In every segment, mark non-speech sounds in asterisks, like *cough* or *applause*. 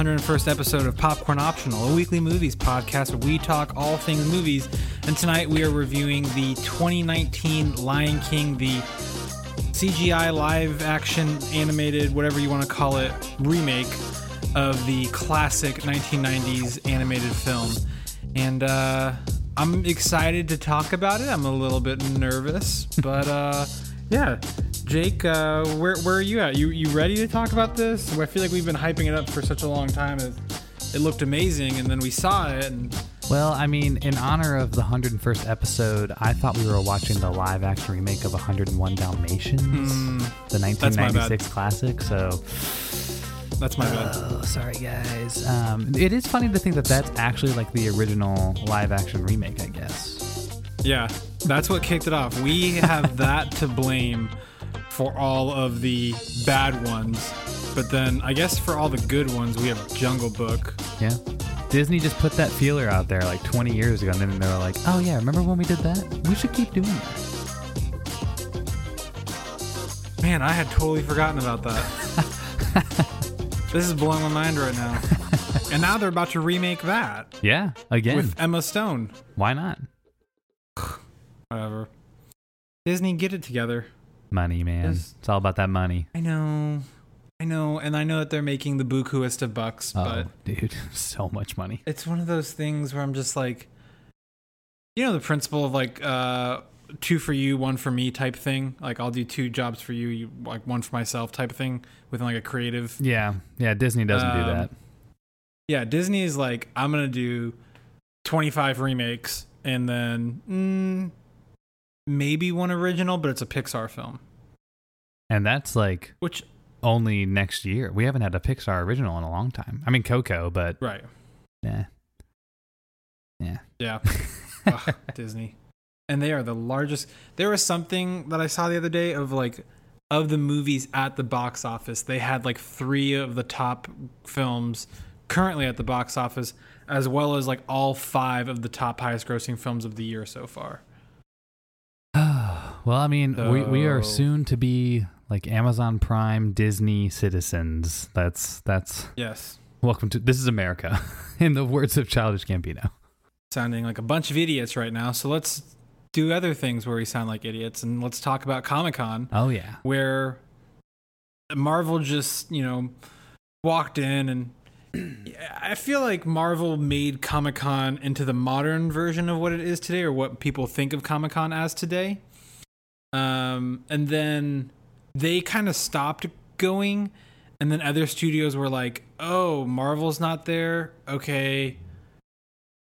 101st episode of Popcorn Optional, a weekly movies podcast where we talk all things movies. And tonight we are reviewing the 2019 Lion King, the CGI live action animated, whatever you want to call it, remake of the classic 1990s animated film. And uh, I'm excited to talk about it. I'm a little bit nervous, but uh, yeah. Jake, uh, where, where are you at? You you ready to talk about this? I feel like we've been hyping it up for such a long time. It, it looked amazing, and then we saw it, and Well, I mean, in honor of the 101st episode, I thought we were watching the live action remake of 101 Dalmatians, the 1996 classic. So, that's my bad. oh, sorry guys. Um, it is funny to think that that's actually like the original live action remake, I guess. Yeah, that's what kicked it off. We have *laughs* that to blame for all of the bad ones, but then I guess for all the good ones, we have Jungle Book. Yeah. Disney just put that feeler out there like 20 years ago, and then they were like, "Oh yeah, remember when we did that? We should keep doing that." Man, I had totally forgotten about that. *laughs* this is blowing my mind right now. *laughs* And now they're about to remake that Yeah, again. with Emma Stone. Why not? Whatever. Disney, get it together. Money, man. It's all about that money. I know. I know. And I know that they're making the bukuest of bucks, Oh, but dude, *laughs* so much money. it's one of those things where I'm just like, you know, the principle of like, uh, two for you, one for me type thing. Like I'll do two jobs for you, you like one for myself type of thing with like a creative. Yeah, yeah. Disney doesn't do Um, that. Yeah, Disney is like, I'm gonna do 25 remakes and then mm, maybe one original, but it's a Pixar film. And that's like Which only next year. We haven't had a Pixar original in a long time. I mean, Coco, but right. yeah, yeah. Yeah. *laughs* Ugh, Disney. And they are the largest. There was something that I saw the other day of like, of the movies at the box office, they had like three of the top films currently at the box office, as well as like all five of the top highest grossing films of the year so far. Well, I mean, we we are soon to be like Amazon Prime Disney citizens. That's that's Yes. welcome to this is America, *laughs* in the words of Childish Gambino. Sounding like a bunch of idiots right now. So let's do other things where we sound like idiots and let's talk about Comic Con. Oh yeah, where Marvel just, you know, walked in and *clears throat* I feel like Marvel made Comic Con into the modern version of what it is today or what people think of Comic Con as today. Um, and then they kind of stopped going. And then other studios were like, oh, Marvel's not there. Okay.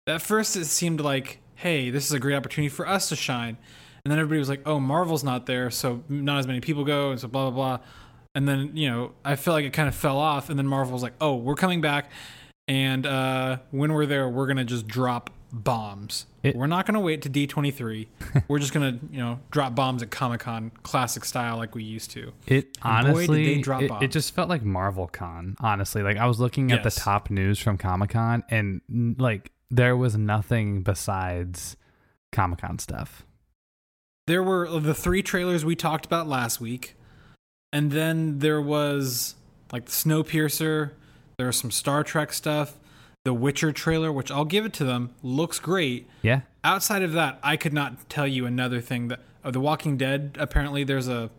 At first, it seemed like, hey, this is a great opportunity for us to shine. And then everybody was like, oh, Marvel's not there. So not as many people go. And so blah, blah, blah. And then, you know, I feel like it kind of fell off. And then Marvel was like, oh, we're coming back. And uh, when we're there, we're going to just drop bombs. It- we're not going to wait to D23. *laughs* we're just going to, you know, drop bombs at Comic Con, classic style like we used to. It And honestly, it, bombs. it just felt like Marvel Con. Honestly, like I was looking at Yes. the top news from Comic Con, and like there was nothing besides Comic Con stuff. There were the three trailers we talked about last week. And then there was like the Snowpiercer. There was some Star Trek stuff. The Witcher trailer, which I'll give it to them, looks great. Yeah, outside of that, I could not tell you another thing that uh, The Walking Dead. Apparently, there's a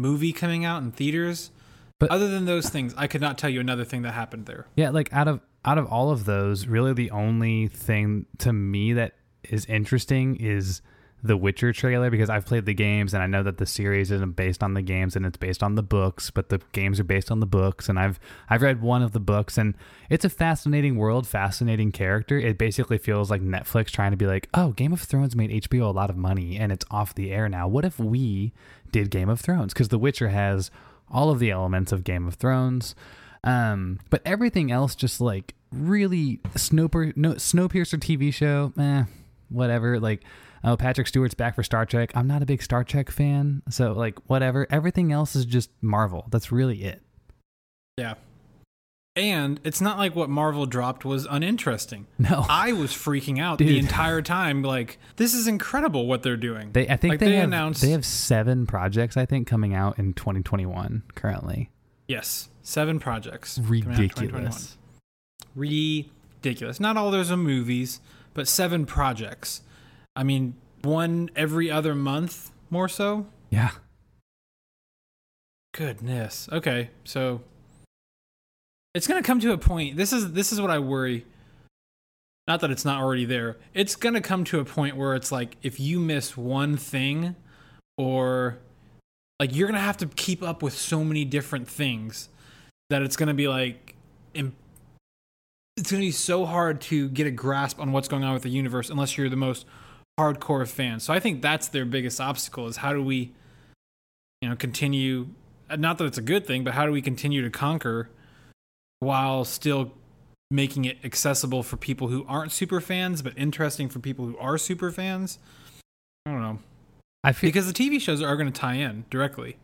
movie coming out in theaters. But- But other than those things, I could not tell you another thing that happened there. yeah. Like out of out of all of those, really the only thing to me that is interesting is the Witcher trailer because I've played the games and I know that the series isn't based on the games and it's based on the books, but the games are based on the books and I've I've read one of the books and it's a fascinating world, fascinating character. It basically feels like Netflix trying to be like, "Oh, Game of Thrones made HBO a lot of money and it's off the air now. What if we did Game of Thrones?" Cuz The Witcher has all of the elements of Game of Thrones. Um, but everything else just like really Snowper no Snowpiercer TV show, eh, whatever. Like, oh, Patrick Stewart's back for Star Trek. I'm not a big Star Trek fan, so like whatever. Everything else is just Marvel. That's really it. Yeah. And it's not like what Marvel dropped was uninteresting. No, *laughs* I was freaking out the entire time. Like, this is incredible what they're doing. they I think like, they, they have announced- they have seven projects I think coming out in 2021 currently. yes, seven projects. coming out in 2021. Ridiculous. ridiculous. Not all those are movies, but seven projects. I mean, one every other month, more so. Yeah. Goodness. Okay, so it's gonna come to a point. This is this is what I worry. Not that it's not already there. It's gonna come to a point where it's like if you miss one thing, or like you're gonna have to keep up with so many different things that it's gonna be like im- it's gonna be so hard to get a grasp on what's going on with the universe unless you're the most hardcore fans. So I think that's their biggest obstacle is how do we, you know, continue. Uh, not that it's a good thing, but how do we continue to conquer while still making it accessible for people who aren't super fans, but interesting for people who are super fans? I don't know. I feel Because the TV shows are going to tie in directly.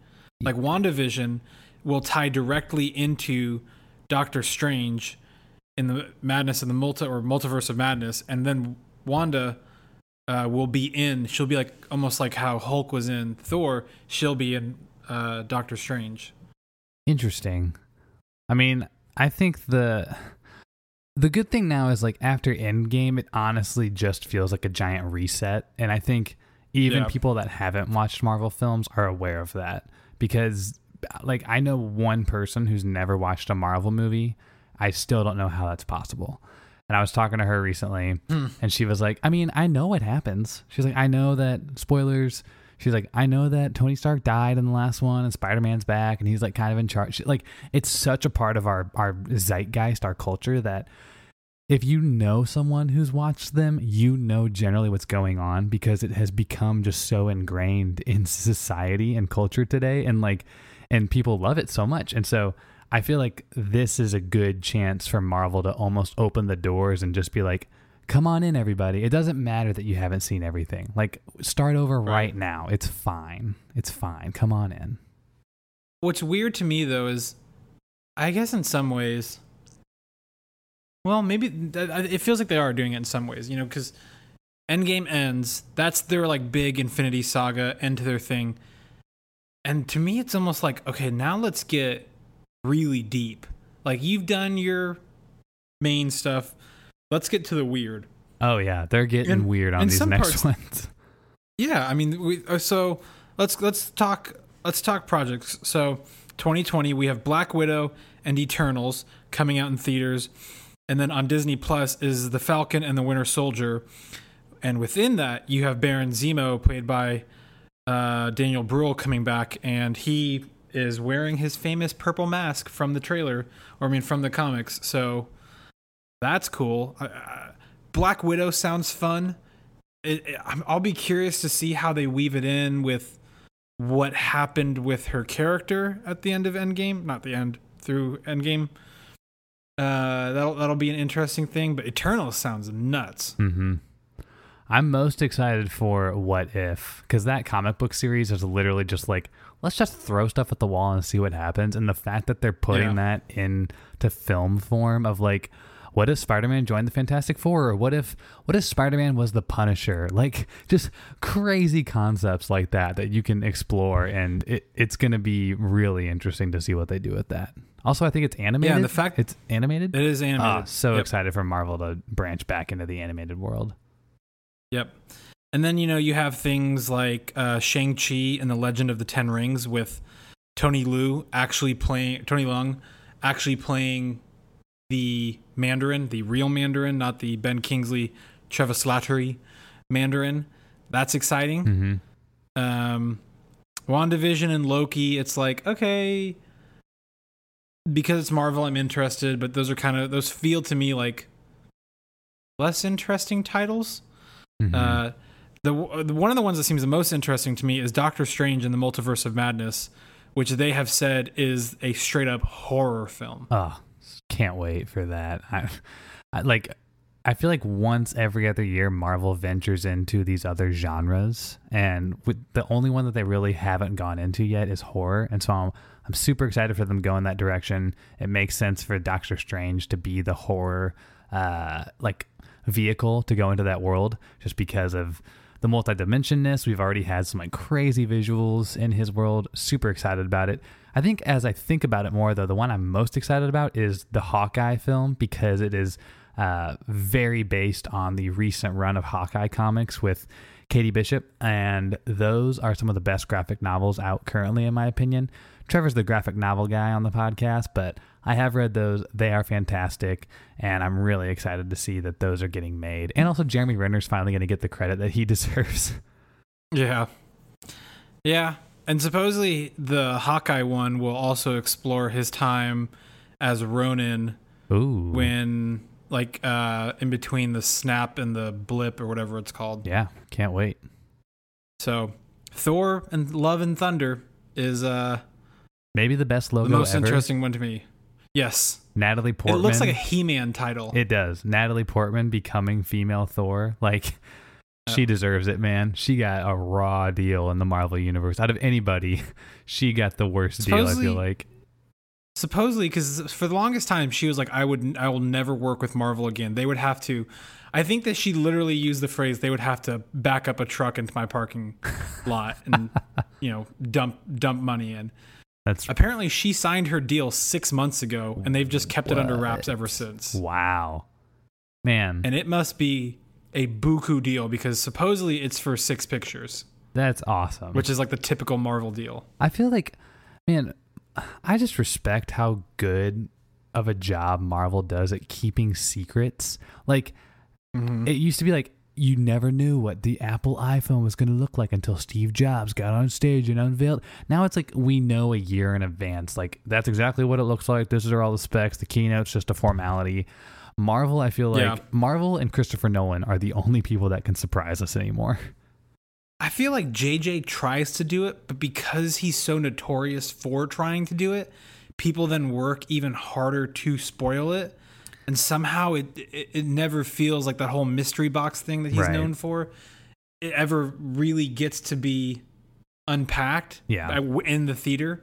Like WandaVision will tie directly into Doctor Strange in the Madness of the Multi or Multiverse of Madness, and then Wanda uh, will be in. She'll be like almost like how Hulk was in Thor. She'll be in uh, Doctor Strange. Interesting. I mean, I think the the good thing now is like after Endgame, it honestly just feels like a giant reset, and I think even Yeah. people that haven't watched Marvel films are aware of that because, like, I know one person who's never watched a Marvel movie. I still don't know how that's possible. And I was talking to her recently, Hmm. and she was like, I mean, I know what happens. She's like, I know that spoilers. She's like, I know that Tony Stark died in the last one, and Spider Man's back, and he's like kind of in charge. She- Like, it's such a part of our our zeitgeist, our culture that if you know someone who's watched them, you know generally what's going on because it has become just so ingrained in society and culture today, and like, and people love it so much, and so. I feel like this is a good chance for Marvel to almost open the doors and just be like, come on in, everybody. It doesn't matter that you haven't seen everything. Like, start over right, Right. now. It's fine. It's fine. Come on in. What's weird to me though is, I guess in some ways, well, maybe it feels like they are doing it in some ways, you know, because Endgame ends. That's their like big Infinity Saga end to their thing, and to me, it's almost like okay, now let's get really deep. Like you've done your main stuff, let's get to the weird. Oh, yeah. They're getting In- weird on these next parts- ones. *laughs* Yeah, I mean, we, uh, so let's let's talk let's talk projects. So 2020, we have Black Widow and Eternals coming out in theaters, and then on Disney Plus is The Falcon and the Winter Soldier, and within that you have Baron Zemo, played by uh, Daniel Bruhl, coming back, and he is wearing his famous purple mask from the trailer, or I mean from the comics. So that's cool. I, Black Widow sounds fun it, it- I'll be curious to see how they weave it in with what happened with her character at the end of Endgame, not the end through Endgame. Uh, that'll that'll be an interesting thing. But Eternal sounds nuts. hmm I'm most excited for What If because that comic book series is literally just like let's just throw stuff at the wall and see what happens. And the fact that they're putting Yeah. that into film form of like, what if Spider-Man joined the Fantastic Four? Or what if what if Spider-Man was the Punisher? Like just crazy concepts like that that you can explore, and it, it's gonna be really interesting to see what they do with that. Also, I think it's animated. And the fact- it's animated. It is animated. Ah, so Yep. excited for Marvel to branch back into the animated world. Yep. And then you know you have things like uh, Shang Chi and the Legend of the Ten Rings with Tony Liu actually playing Tony Leung actually playing the Mandarin, the real Mandarin, not the Ben Kingsley Trevor Slattery Mandarin. That's exciting. Mm-hmm. um WandaVision and Loki, it's like, okay, because it's Marvel, I'm interested, but those are kind of those feel to me like less interesting titles. Mm-hmm. Uh the, the one of the ones that seems the most interesting to me is Doctor Strange in the Multiverse of Madness, which they have said is a straight up horror film. oh, can't wait for that. I, I like. I feel like once every other year, Marvel ventures into these other genres, and with the only one that they really haven't gone into yet is horror. And so I'm, I'm super excited for them to go in that direction. It makes sense for Doctor Strange to be the horror, uh, like vehicle to go into that world, just because of the multi-dimensionness. We've already had some like crazy visuals in his world. Super excited about it. I think as I think about it more though, the one I'm most excited about is the Hawkeye film because it is uh, very based on the recent run of Hawkeye comics with Katie Bishop, and those are some of the best graphic novels out currently, in my opinion. Trevor's the graphic novel guy on the podcast, but I have read those. They are fantastic, and I'm really excited to see that those are getting made. And also, Jeremy Renner's finally going to get the credit that he *laughs* deserves. Yeah. Yeah. And supposedly the Hawkeye one will also explore his time as Ronin Ooh. when like uh in between the snap and the blip or whatever it's called. Yeah, can't wait. So Thor and Love and Thunder is uh Maybe the best logo the most ever. interesting one to me. Yes. Natalie Portman. It looks like a He-Man title. It does. Natalie Portman becoming female Thor. Like she deserves it, man. She got a raw deal in the Marvel universe. Out of anybody, *laughs* she got the worst deal, I feel like. supposedly because for the longest time she was like i would i will never work with marvel again they would have to i think that she literally used the phrase they would have to back up a truck into my parking *laughs* lot and you know dump dump money in That's apparently she signed her deal six months ago and they've just kept it under wraps ever since wow. Man, and it must be a buku deal because supposedly it's for six pictures that's awesome. which is like the typical marvel deal I feel like, man, I just respect how good of a job Marvel does at keeping secrets. Like, Mhm. it used to be like, you never knew what the Apple iPhone was going to look like until Steve Jobs got on stage and unveiled. Now it's like we know a year in advance. Like, that's exactly what it looks like. This are all the specs. The keynote's just a formality. Marvel, I feel like Yeah. Marvel and Christopher Nolan are the only people that can surprise us anymore. *laughs* I feel like JJ tries to do it, but because he's so notorious for trying to do it, people then work even harder to spoil it. And somehow it it, it never feels like that whole mystery box thing that he's Right. known for. It ever really gets to be unpacked Yeah. in the theater.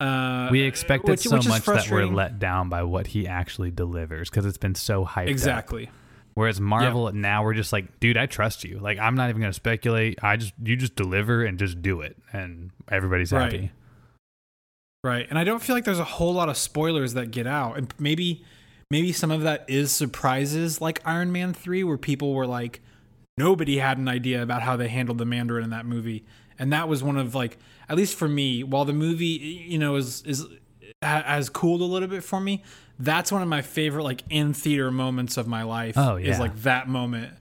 Uh, We expect it which- so which much that we're let down by what he actually delivers because it's been so hyped up. exactly. Whereas Marvel now we're just like, dude, I trust you. Like I'm not even gonna speculate. I just you just deliver and just do it, and everybody's Right. happy. Right. And I don't feel like there's a whole lot of spoilers that get out. And maybe maybe some of that is surprises like Iron Man 3 where people were like nobody had an idea about how they handled the Mandarin in that movie. And that was one of like at least for me, while the movie you know is is has cooled a little bit for me, that's one of my favorite like in theater moments of my life Oh, yeah, is like that moment.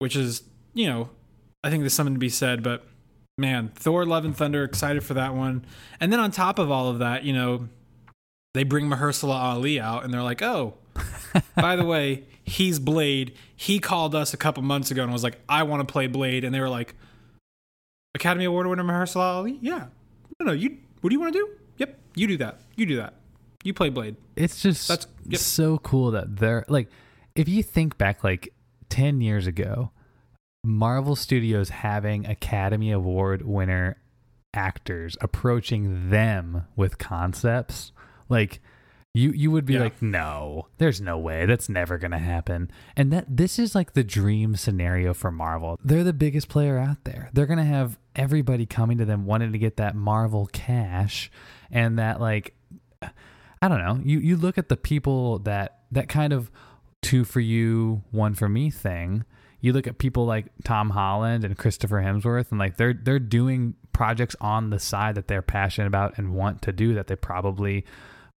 Which is, you know, I think there's something to be said, but man, Thor: Love and Thunder, excited for that one. And then on top of all of that, you know, they bring Mahershala Ali out, and they're like, "Oh, by the way, he's Blade. He called us a couple months ago and was like, I want to play Blade.' And they were like, Academy Award winner Mahershala Ali, yeah, no, no, you. What do you want to do? Yep, you do that. You do that. You play Blade. It's just That's- yep. so cool that they're like, if you think back like ten years ago, Marvel Studios having Academy Award winner actors approaching them with concepts like you you would be Yeah. like no there's no way. That's never going to happen. And that this is like the dream scenario for Marvel. They're the biggest player out there. They're going to have everybody coming to them wanting to get that Marvel cash and that like I don't know. You you look at the people that that kind of two for you one for me thing. You look at people like Tom Holland and Christopher Hemsworth and like they're they're doing projects on the side that they're passionate about and want to do that they probably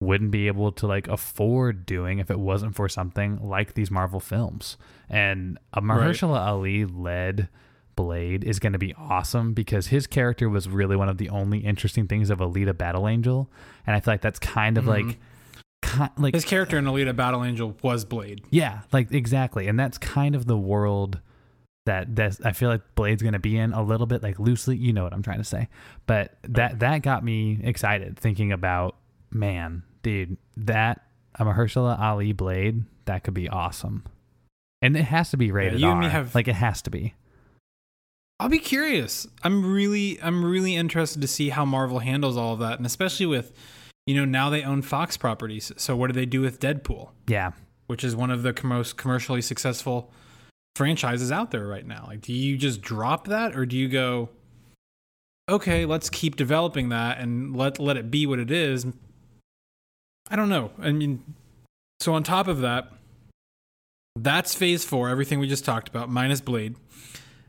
wouldn't be able to like afford doing if it wasn't for something like these Marvel films. And a Mahershala Ali led Blade is going to be awesome because his character was really one of the only interesting things of Alita Battle Angel, and I feel like that's kind of mm-hmm. like, ki- like His character in Alita Battle Angel was Blade. yeah, like exactly, and that's kind of the world that that I feel like Blade's gonna be in a little bit, like loosely. You know what I'm trying to say, but that that got me excited thinking about man, dude, that a Mahershala Ali Blade that could be awesome, and it has to be rated you R. and me have- like it has to be. I'll be curious. I'm really I'm really interested to see how Marvel handles all of that, and especially with, you know, now they own Fox properties. So what do they do with Deadpool, Yeah, which is one of the most commercially successful franchises out there right now. Like, do you just drop that, or do you go, okay, let's keep developing that and let let it be what it is? I don't know. I mean, so on top of that, that's Phase Four. Everything we just talked about, minus Blade.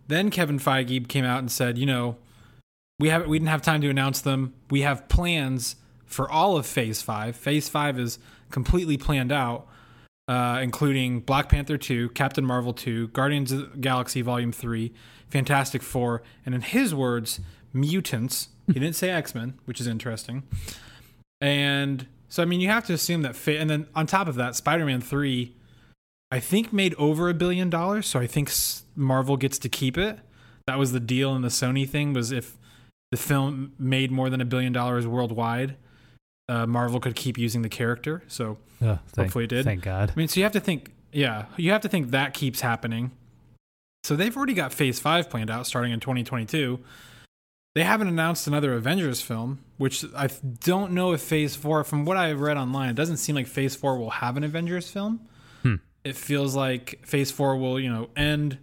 Then Kevin Feige came out and said, you know, we haven't we didn't have time to announce them. We have plans for all of Phase Five. Phase Five is completely planned out, uh, including Black Panther two, Captain Marvel two, Guardians of the Galaxy Volume three, Fantastic Four, and in his words, mutants. He didn't say X Men, which is interesting. And so, I mean, you have to assume that. fit, and then on top of that, Spider Man three, I think made over a billion dollars. So I think Marvel gets to keep it. That was the deal in the Sony thing. Was if the film made more than a billion dollars worldwide, uh, Marvel could keep using the character. So oh, thank, hopefully it did. Thank God. I mean, so you have to think, yeah, you have to think that keeps happening. So they've already got Phase Five planned out starting in 2022. They haven't announced another Avengers film, which I don't know if Phase Four. From what I've read online, it doesn't seem like Phase Four will have an Avengers film. Hmm. It feels like Phase Four will, you know, end.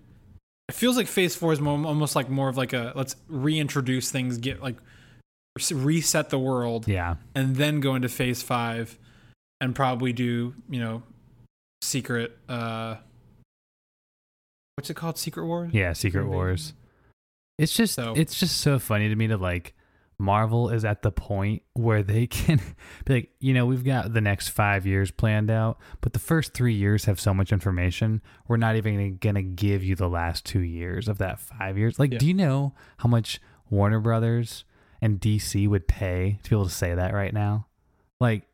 It feels like Phase Four is more, almost like more of like a let's reintroduce things, get like reset the world, Yeah. and then go into Phase Five, and probably do you know, secret. uh What's it called? Secret Wars. Yeah, Secret. Wars. It's just So- it's just so funny to me to like Marvel is at the point where they *laughs* can be like, you know, we've got the next five years planned out, but the first three years have so much information. We're not even gonna give you the last two years of that five years. Like, Yeah. do you know how much Warner Brothers and DC would pay to be able to say that right now? Like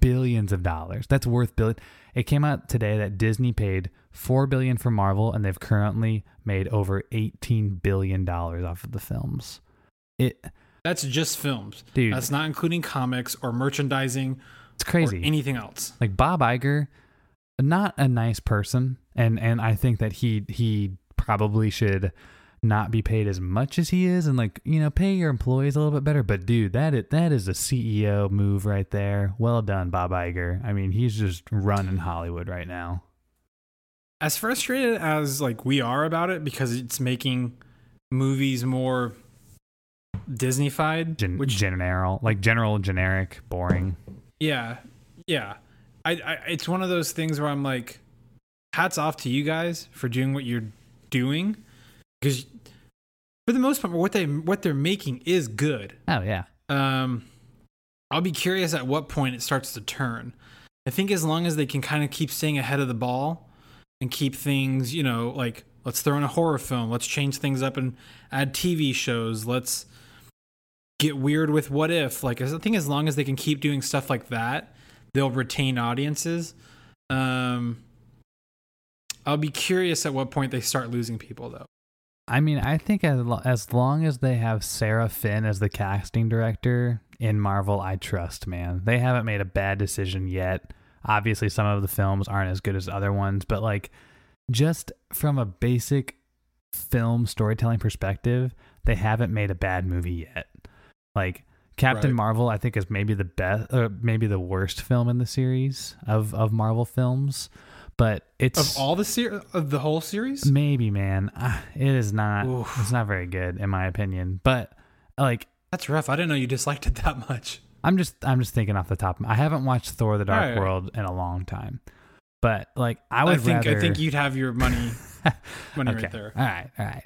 billions of dollars. That's worth billion. It came out today that Disney paid four billion for Marvel, and they've currently made over eighteen billion dollars off of the films. It, That's just films. dude, That's not including comics or merchandising it's crazy. or anything else. like Bob Iger, not a nice person, and and I think that he he probably should not be paid as much as he is, and like you know pay your employees a little bit better. But dude, that is, that is a CEO move right there. Well done, Bob Iger. I mean, he's just running Hollywood right now. As frustrated as like we are about it because it's making movies more Disneyfied, Gen- which general, like general, generic, boring. yeah, yeah. I, I it's one of those things where I'm like, hats off to you guys for doing what you're doing, because for the most part, what they what they're making is good. Oh yeah, Um, I'll be curious at what point it starts to turn. I think as long as they can kind of keep staying ahead of the ball and keep things, you know, like let's throw in a horror film, let's change things up and add TV shows, let's get weird with what if. Like I think as long as they can keep doing stuff like that, they'll retain audiences. Um, I'll be curious at what point they start losing people though. I mean, I think as lo- as long as they have Sarah Finn as the casting director in Marvel, I trust. Man, they haven't made a bad decision yet. Obviously, some of the films aren't as good as other ones, but like just from a basic film storytelling perspective, they haven't made a bad movie yet. Like Captain Right. Marvel, I think is maybe the best, or maybe the worst film in the series of of Marvel films, but it's Of all the series, of the whole series, Maybe, man. Ah, It is not. Oof. It's not very good, in my opinion. But like, that's rough. I didn't know you disliked it that much. I'm just, I'm just thinking off the top. I haven't watched Thor: The Dark Alright. World in a long time, but like, I I, would think rather. I think you'd have your money *laughs* money okay. right there. All right, all right.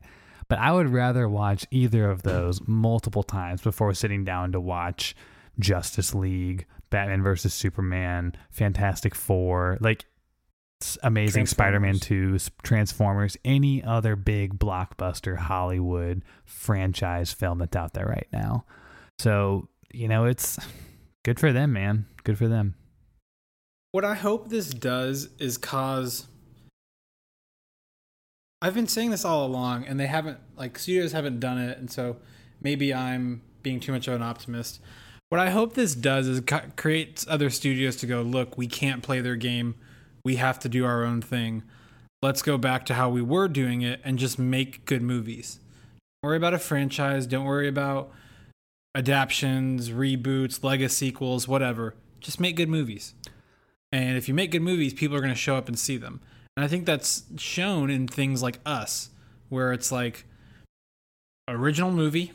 But I would rather watch either of those multiple times before sitting down to watch Justice League, Batman versus Superman, Fantastic Four, like Amazing Spider-Man 2, s- Transformers, any other big blockbuster Hollywood franchise film that's out there right now. So, you know, it's good for them, man. Good for them. What I hope this does is cause I've been saying this all along and they haven't like studios haven't done it and so maybe I'm being too much of an optimist. What I hope this does is co- create other studios to go, look, we can't play their game. We have to do our own thing. Let's go back to how we were doing it and just make good movies. Don't worry about a franchise. Don't worry about adaptions, reboots, Lego sequels, whatever. Just make good movies. And if you make good movies, people are going to show up and see them. And I think that's shown in things like Us, where it's like original movie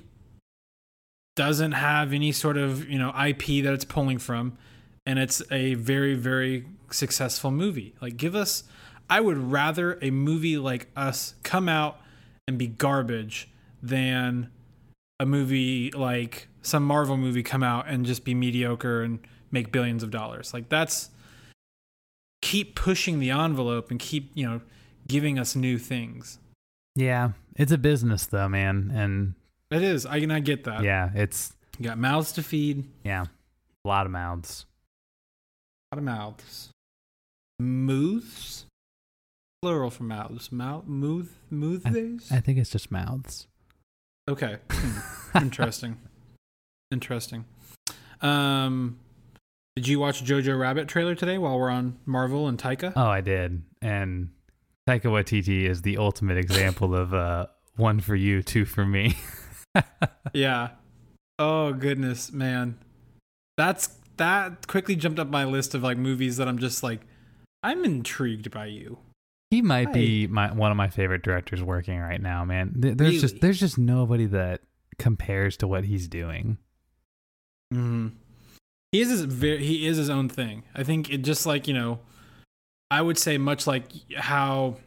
doesn't have any sort of, you know, IP that it's pulling from and it's a very very successful movie. Like give us I would rather a movie like Us come out and be garbage than a movie like some Marvel movie come out and just be mediocre and make billions of dollars. Like that's keep pushing the envelope and keep, you know, giving us new things. Yeah, it's a business though, man, and It is. I can I get that. yeah, it's You got mouths to feed. yeah, a lot of mouths. A lot of mouths. Mouths? Plural for mouths. Mouth mooth moothes? I think it's just mouths. Okay. *laughs* Interesting. Interesting. Um did you watch Jojo Rabbit trailer today while we're on Marvel and Taika? Oh, I did, and Taika Waititi is the ultimate example of uh, one for you, two for me. *laughs* Yeah. Oh goodness, man. That's that quickly jumped up my list of like movies that I'm just like I'm intrigued by you. He might be my one of my favorite directors working right now, man. There- There's just there's just nobody that compares to what he's doing. Mm-hmm. He is his very, he is his own thing. I think it just like you know, I would say much like how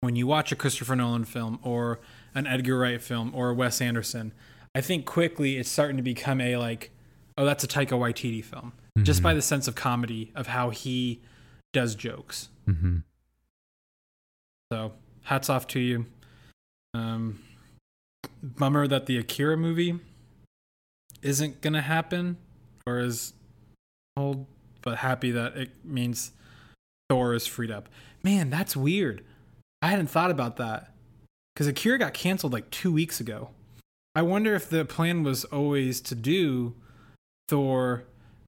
when you watch a Christopher Nolan film or an Edgar Wright film or a Wes Anderson, I think quickly it's starting to become a like, oh, that's a Taika Waititi film, just by the sense of comedy of how he does jokes. hmm So hats off to you. Um, bummer that the Akira movie isn't gonna happen or is old, but happy that it means Thor is freed up. Man, that's weird. I hadn't thought about that because Akira got canceled like two weeks ago. I wonder if the plan was always to do Thor,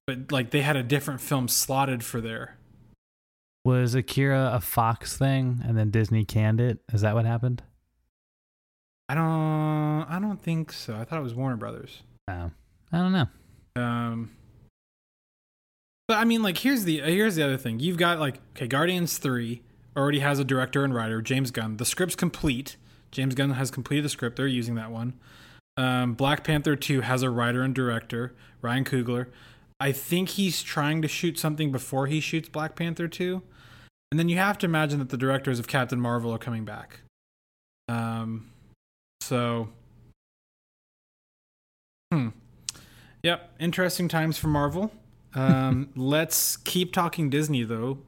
but like they had a different film slotted for there. Was Akira a Fox thing, and then Disney canned it? Is that what happened? I don't. I don't think so. I thought it was Warner Brothers. No, I don't know. Um, but I mean, like, here's the here's the other thing. You've got like, okay, Guardians three already has a director and writer, James Gunn. The script's complete. James Gunn has completed the script. They're using that one. Um, Black Panther two has a writer and director, Ryan Coogler. I think he's trying to shoot something before he shoots Black Panther two, and then you have to imagine that the directors of Captain Marvel are coming back. Um, so, hmm. Yep, interesting times for Marvel. Um, *laughs* let's keep talking Disney though.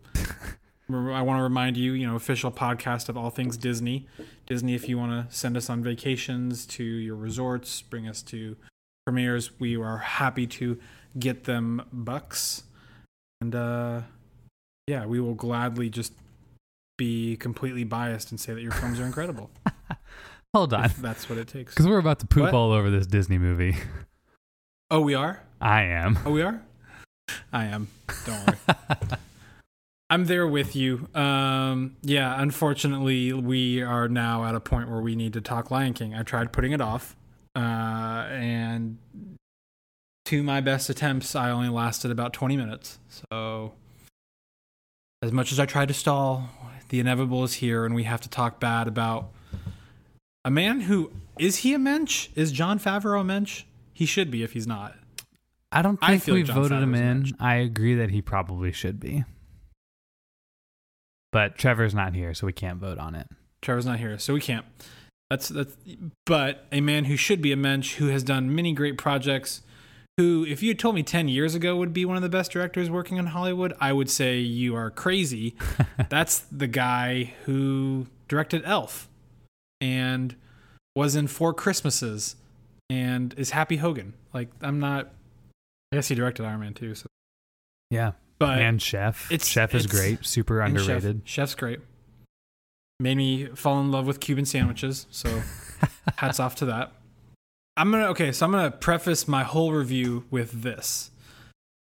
I want to remind you, you know, official podcast of all things Disney. Disney, if you want to send us on vacations to your resorts, bring us to premieres, we are happy to get them bucks. And uh, yeah, we will gladly just be completely biased and say that your films are incredible. *laughs* Hold on, if that's what it takes. because we're about to poop What? all over this Disney movie. Oh, we are? I am. Oh, we are? I am. Don't worry. *laughs* I'm there with you. Um, yeah, unfortunately, we are now at a point where we need to talk Lion King. I tried putting it off, uh, and to my best attempts, I only lasted about 20 minutes. So, as much as I try to stall, the inevitable is here, and we have to talk bad about a man who is he a mensch? Is Jon Favreau a mensch? He should be if he's not. I don't I think feel we Jon voted him in. match. I agree that he probably should be. But Trevor's not here, so we can't vote on it. Trevor's not here, so we can't. That's that's. But a man who should be a mensch, who has done many great projects, who, if you had told me ten years ago would be one of the best directors working in Hollywood, I would say you are crazy. *laughs* that's the guy who directed Elf, and was in Four Christmases, and is Happy Hogan. Like I'm not. I guess he directed Iron Man too. So, Yeah. but and Chef. it's- Chef is it's- great. Super And Chef- underrated. Chef's great. Made me fall in love with Cuban sandwiches. So *laughs* hats off to that. I'm gonna okay, so I'm gonna preface my whole review with this.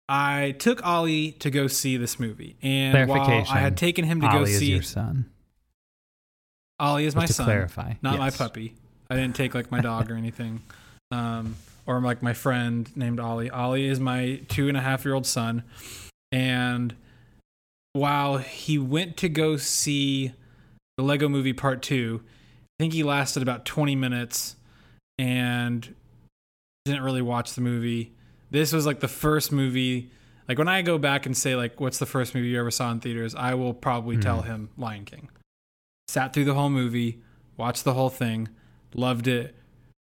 I took Ollie to go see this movie, and while I had taken him to Ollie go is see your son. Ollie is Just my to son, clarify. not my puppy. I didn't take like my dog or anything, *laughs* um, or like my friend named Ollie. Ollie is my two and a half year old son, and while he went to go see the Lego movie part two, I think he lasted about 20 minutes and didn't really watch the movie. This was like the first movie. Like when I go back and say like, "What's the first movie you ever saw in theaters?" I will probably tell him Lion King. Sat through the whole movie, watched the whole thing, loved it.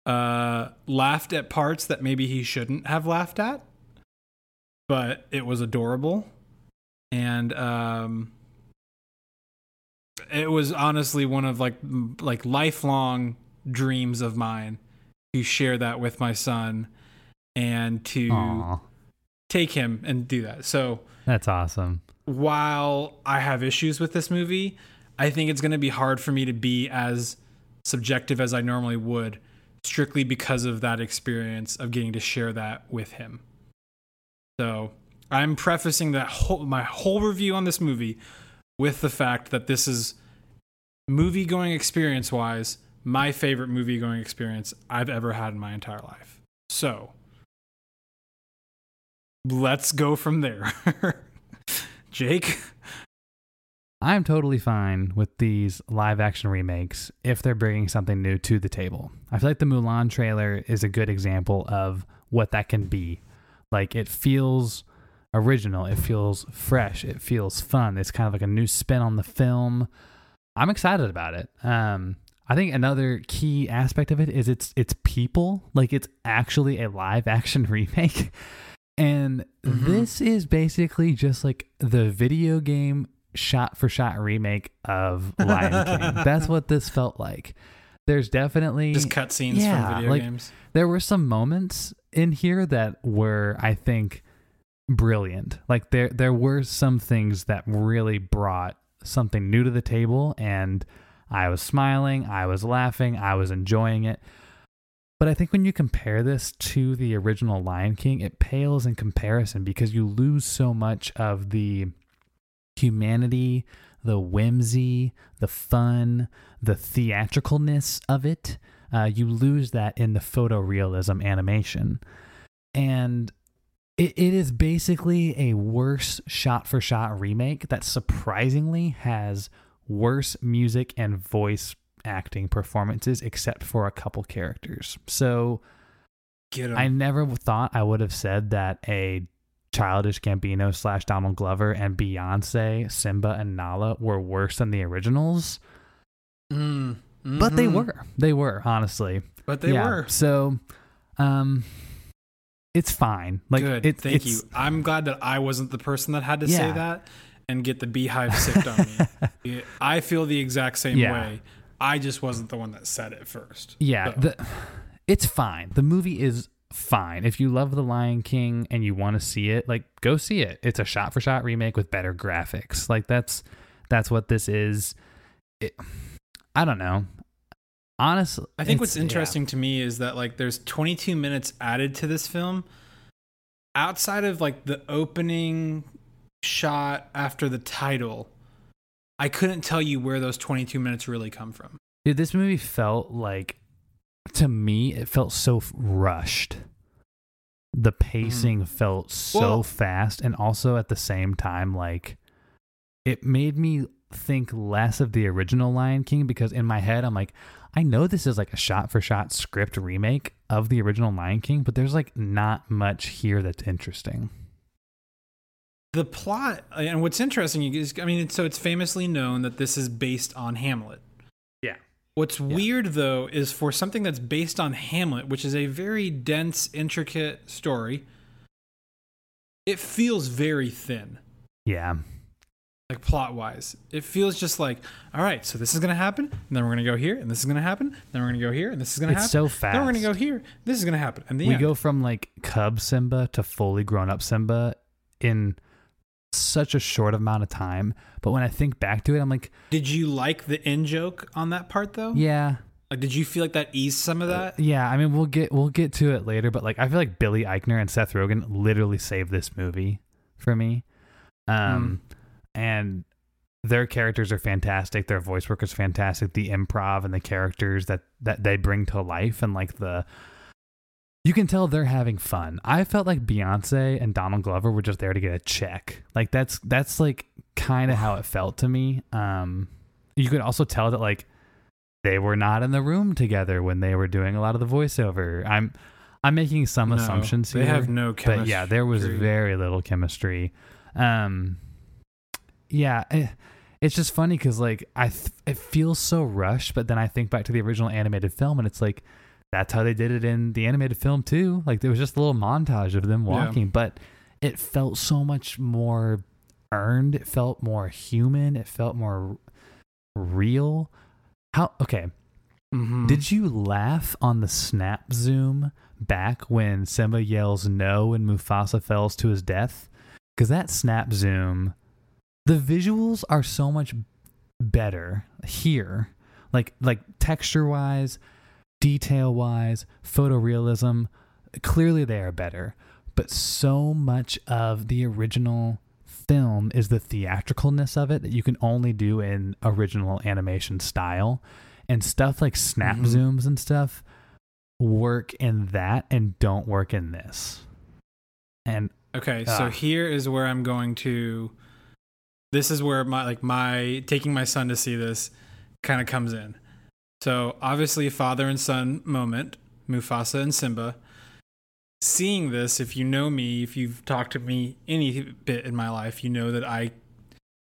Uh, laughed at parts that maybe he shouldn't have laughed at, but it was adorable, and um, it was honestly one of like like lifelong dreams of mine to share that with my son and to Aw, take him and do that. So that's awesome. while I have issues with this movie, I think it's going to be hard for me to be as subjective as I normally would, strictly because of that experience of getting to share that with him. So I'm prefacing that whole, my whole review on this movie with the fact that this is movie going experience wise my favorite movie going experience I've ever had in my entire life. So let's go from there. *laughs* Jake, I'm totally fine with these live action remakes if they're bringing something new to the table. I feel like the Mulan trailer is a good example of what that can be. Like it feels original, it feels fresh, it feels fun. It's kind of like a new spin on the film. I'm excited about it. Um I think another key aspect of it is it's it's people, like it's actually a live action *laughs* remake. And Mhm. this is basically just like the video game shot for shot remake of Lion King. *laughs* That's what this felt like. There's definitely just cutscenes Yeah, from video like- games. there were some moments in here that were I think brilliant. Like there there were some things that really brought something new to the table and I was smiling, I was laughing, I was enjoying it. But I think when you compare this to the original Lion King, it pales in comparison because you lose so much of the humanity, the whimsy, the fun, the theatricalness of it. Uh, you lose that in the photorealism animation. And it, it is basically a worse shot for shot remake that surprisingly has worse music and voice acting performances, except for a couple characters. So. I never thought I would have said that a childish Gambino slash Donald Glover and Beyonce, Simba, and Nala were worse than the originals, Mm, but they mhm. were. They were honestly. But they Yeah, were. So, um, it's fine. Like, Good. It, Thank you. I'm glad that I wasn't the person that had to say that and get the beehive sipped on me. *laughs* I feel the exact same Yeah. way. I just wasn't the one that said it first. Yeah, So, the, it's fine. The movie is fine. If you love The Lion King and you want to see it, like go see it. It's a shot for shot remake with better graphics. Like that's that's what this is. It, I don't know. Honestly, I think what's yeah. interesting to me is that like there's 22 minutes added to this film outside of like the opening shot after the title. I couldn't tell you where those 22 minutes really come from. Dude, this movie felt like to me it felt so rushed. The pacing mm. felt so Well- fast and also at the same time like it made me think less of the original Lion King because in my head I'm like I know this is like a shot for shot script remake of the original Lion King, but there's like not much here that's interesting. The plot and what's interesting is I mean so it's famously known that this is based on Hamlet. Yeah. What's weird though is for something that's based on Hamlet, which is a very dense, intricate story, it feels very thin. Yeah. like plot wise. It feels just like, all right, so this is gonna happen, and then we're gonna go here, and this is gonna happen, then we're gonna go here, and this is gonna It's happen. so fast. Then we're gonna go here. This is gonna happen, and the we end. go from like cub Simba to fully grown up Simba in such a short amount of time. But when I think back to it, I'm like, Did you like the in joke on that part though? yeah, Like, did you feel like that eased some of that? yeah. I mean, we'll get we'll get to it later. But like, I feel like Billy Eichner and Seth Rogen literally saved this movie for me. Um, and their characters are fantastic. Their voice work is fantastic. The improv and the characters that that they bring to life and like the you can tell they're having fun. I felt like Beyonce and Donald Glover were just there to get a check. Like that's that's like kind of how it felt to me. Um, you could also tell that like they were not in the room together when they were doing a lot of the voiceover. I'm I'm making some No, assumptions they have no chemistry. but yeah, there was very little chemistry. Um, yeah, eh, it's just funny because like I th- it feels so rushed, but then I think back to the original animated film, and it's like that's how they did it in the animated film too. Like there was just a little montage of them Yeah. walking, but it felt so much more earned. It felt more human. It felt more real. How okay? Mhm. Did you laugh on the snap zoom back when Simba yells no and Mufasa falls to his death? Because that snap zoom, the visuals are so much better here. Like like texture wise, detail wise, photorealism, clearly they are better. But so much of the original film is the theatricalness of it that you can only do in original animation style. And stuff like snap Mhm. zooms and stuff work in that and don't work in this. And Okay, Ah. so here is where I'm going to. This is where my like my taking my son to see this kind of comes in. So obviously, a father and son moment, Mufasa and Simba. Seeing this, if you know me, if you've talked to me any bit in my life, you know that I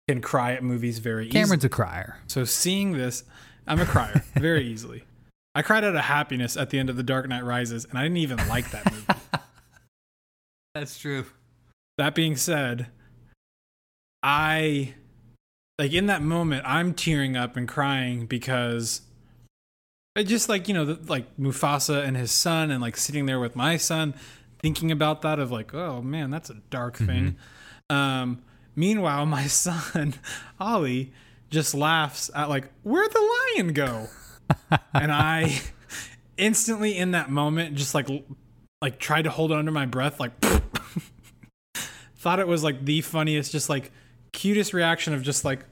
can cry at movies very easily. Cameron's a crier. So seeing this, I'm a crier very *laughs* easily. I cried out of happiness at the end of The Dark Knight Rises, and I didn't even like that movie. *laughs* That's true. that being said, I like in that moment I'm tearing up and crying because I just like you know the, like Mufasa and his son and like sitting there with my son thinking about that of like oh man that's a dark thing. Um, meanwhile, my *laughs* son Ollie just laughs at like where'd the lion go, and I *laughs* instantly in that moment just like like tried to hold it under my breath like *laughs* thought it was like the funniest just like cutest reaction of just like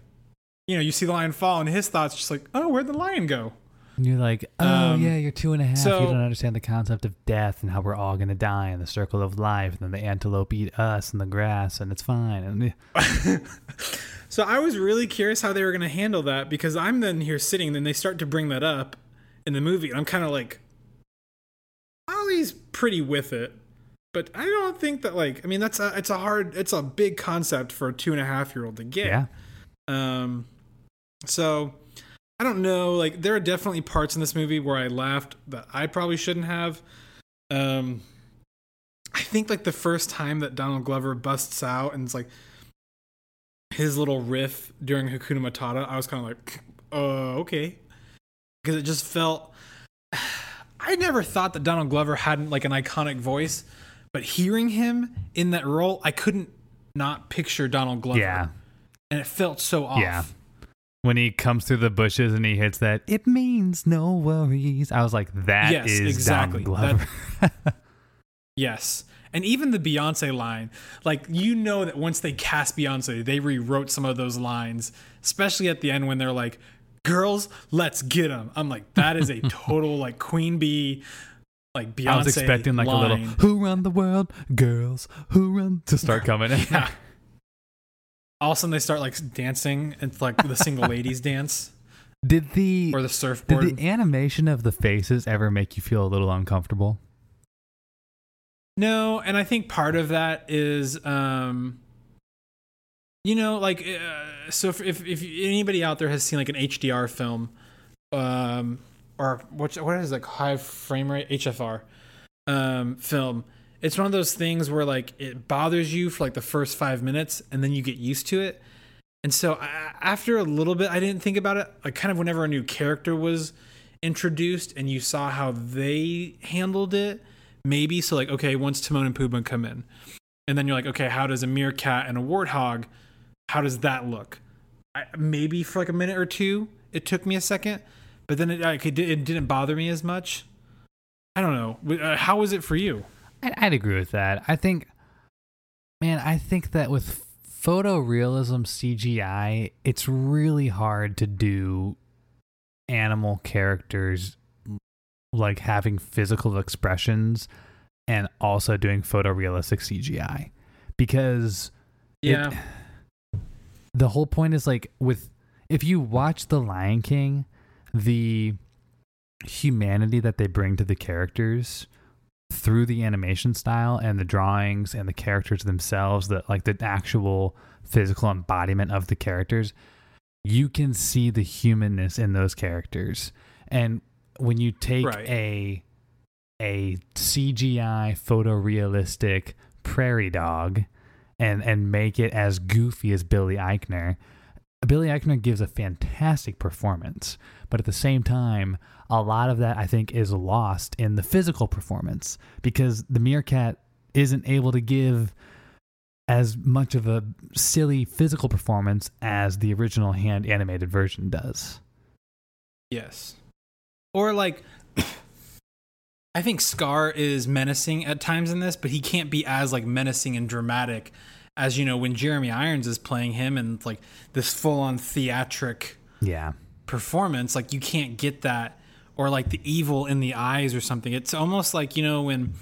you know you see the lion fall and his thoughts just like oh where'd the lion go And you're like, oh Um, yeah, you're two and a half. so- you don't understand the concept of death and how we're all gonna die in the circle of life. And then the antelope eat us and the grass, and it's fine. And *laughs* *laughs* so i was really curious how they were going to handle that because i'm then here sitting and then they start to bring that up in the movie and i'm kind of like ollie's pretty with it but i don't think that like i mean that's a it's a hard it's a big concept for a two and a half year old to get yeah, Um, so I don't know. Like, there are definitely parts in this movie where I laughed that I probably shouldn't have. Um, I think like the first time that Donald Glover busts out and it's like his little riff during Hakuna Matata, I was kind of like, *sniffs* uh, okay, because it just felt. *sighs* I never thought that Donald Glover hadn't like an iconic voice, but hearing him in that role, I couldn't not picture Donald Glover yeah, and it felt so off. Yeah. When he comes through the bushes and he hits that, it means no worries. I was like, that Yes, is exactly. Donald Glover. *laughs* Yes. And even the Beyonce line, like you know that once they cast Beyonce, they rewrote some of those lines, especially at the end when they're like, "Girls, let's get them." I'm like, that is a *laughs* total like Queen Bee, like Beyonce. I was expecting like a little line. "Who run the world, girls? Who run?" to start *laughs* coming. in. Yeah. All of a sudden, they start like dancing. It's like the single *laughs* ladies dance Did the or the surfboard? did the animation of the faces ever make you feel a little uncomfortable? No, and I think part of that is, um, you know, like, uh, so if, if if anybody out there has seen like an HDR film, um, or what what is like high frame rate HFR, um, film, it's one of those things where like it bothers you for like the first five minutes, and then you get used to it. And so I, after a little bit, I didn't think about it. Like kind of whenever a new character was introduced, and you saw how they handled it maybe so like okay once timon and pumbaa come in and then you're like okay how does a meerkat and a warthog how does that look I, maybe for like a minute or two it took me a second but then it, like, it, it didn't bother me as much i don't know uh, how was it for you I'd, agree with that. I think, man, I think that with photorealism CGI, it's really hard to do animal characters like having physical expressions and also doing photorealistic CGI because it- the whole point is like with if you watch The Lion King, the humanity that they bring to the characters through the animation style and the drawings and the characters themselves, the like the actual physical embodiment of the characters, you can see the humanness in those characters. And when you take Right. a a CGI photorealistic prairie dog and and make it as goofy as Billy Eichner, Billy Eichner gives a fantastic performance, but at the same time, a lot of that I think is lost in the physical performance because the meerkat isn't able to give as much of a silly physical performance as the original hand animated version does. Yes. Or like *coughs* I think Scar is menacing at times in this, but he can't be as like menacing and dramatic as you know when Jeremy Irons is playing him and like this full on theatric Yeah. performance like you can't get that or like the evil in the eyes or something. It's almost like you know when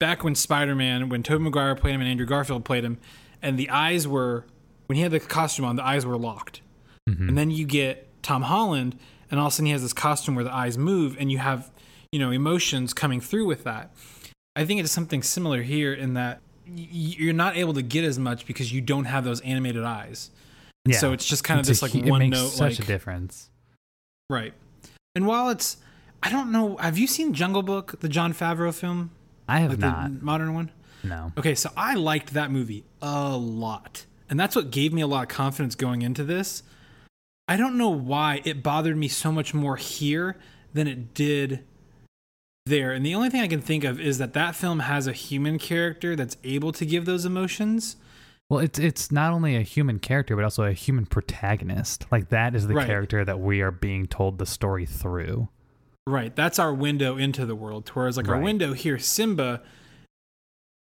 back when spider-man when tobey maguire played him and andrew garfield played him and the eyes were when he had the costume on the eyes were locked. Mm-hmm. And then you get tom holland and all of a sudden he has this costume where the eyes move and you have you know emotions coming through with that. I think it's something similar here in that you're not able to get as much because you don't have those animated eyes Yeah. so it's just kind of It's this a like one note such like a difference. Right. And while it's, I don't know, have you seen Jungle Book, the Jon Favreau film? I have Like not. the modern one? no. Okay, so I liked that movie a lot. And that's what gave me a lot of confidence going into this. I don't know why it bothered me so much more here than it did there. And the only thing I can think of is that that film has a human character that's able to give those emotions. Well, it's it's not only a human character, but also a human protagonist. Like that is the Right. character that we are being told the story through. Right. That's our window into the world. Whereas like our window here, Simba,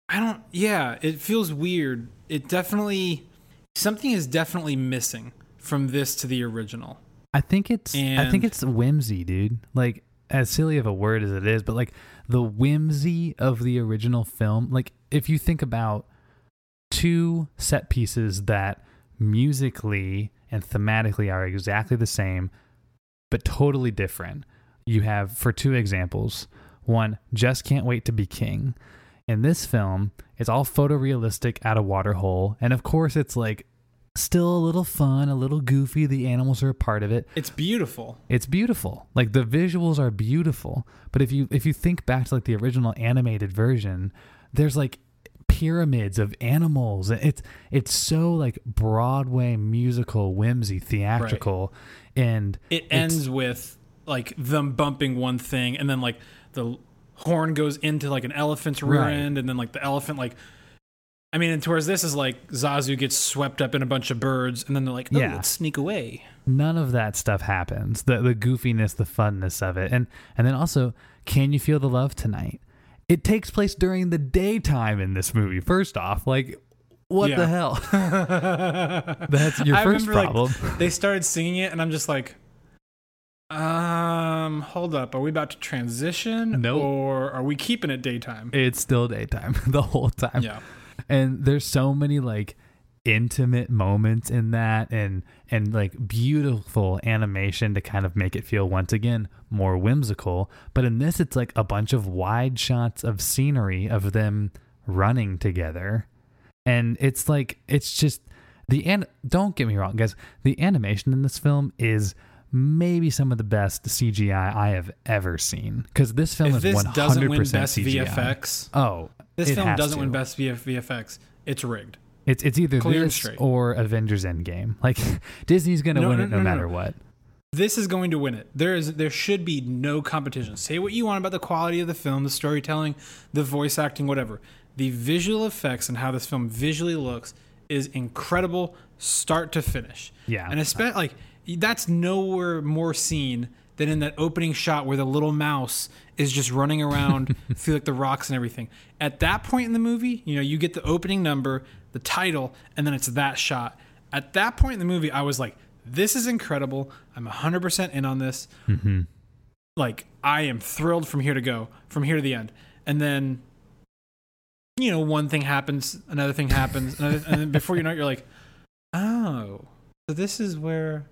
I don't yeah, it feels weird. It definitely something is definitely missing from this to the original. I think it's I think it's whimsy, dude. Like as silly of a word as it is, but like the whimsy of the original film. Like if you think about two set pieces that musically and thematically are exactly the same but totally different. You have for two examples. One, just can't wait to be king. In this film, it's all photorealistic at a water hole, and of course it's like still a little fun, a little goofy. The animals are a part of it. It's beautiful. It's beautiful. Like the visuals are beautiful. But if you if you think back to like the original animated version, there's like pyramids of animals. It's it's so like Broadway musical whimsy theatrical and It ends with like them bumping one thing and then like the horn goes into like an elephant's rear Right. end and then like the elephant like I mean, and towards this is like Zazu gets swept up in a bunch of birds, and then they're like, "Oh, Yeah. let's sneak away." none of that stuff happens. The the goofiness, the funness of it. And and then also, can you feel the love tonight? It takes place during the daytime in this movie. First off, like what the hell? *laughs* That's your I first remember, like, problem. they started singing it, and I'm just like, um, hold up, are we about to transition, Nope. or are we keeping it daytime? it's still daytime *laughs* the whole time. yeah, and there's so many like intimate moments in that and and like beautiful animation to kind of make it feel once again more whimsical. But in this it's like a bunch of wide shots of scenery of them running together. And it's like it's just the an don't get me wrong guys the animation in this film is maybe some of the best CGI I have ever seen. Because this film if is this 100% doesn't win best CGI. VFX, Oh, this it film doesn't to. win best VF- VFX. It's rigged. It's it's either Clear this or Avengers Endgame. *laughs* Like Disney's gonna No, win no, it no, no, no. matter what. This is going to win it. There is there should be no competition. Say what you want about the quality of the film, the storytelling, the voice acting, whatever. The visual effects and how this film visually looks is incredible, start to finish. Yeah. and especially like that's nowhere more seen than in that opening shot where the little mouse is just running around *laughs* through like the rocks and everything. At that point in the movie, you know, you get the opening number, the title, and then it's that shot. At that point in the movie, I was like, "This is incredible. I'm 100% in on this. Mm-hmm. Like, I am thrilled from here to go, from here to the end." And then, you know, one thing happens, another thing happens, another, and then before you know it, you're like, "Oh." So this is where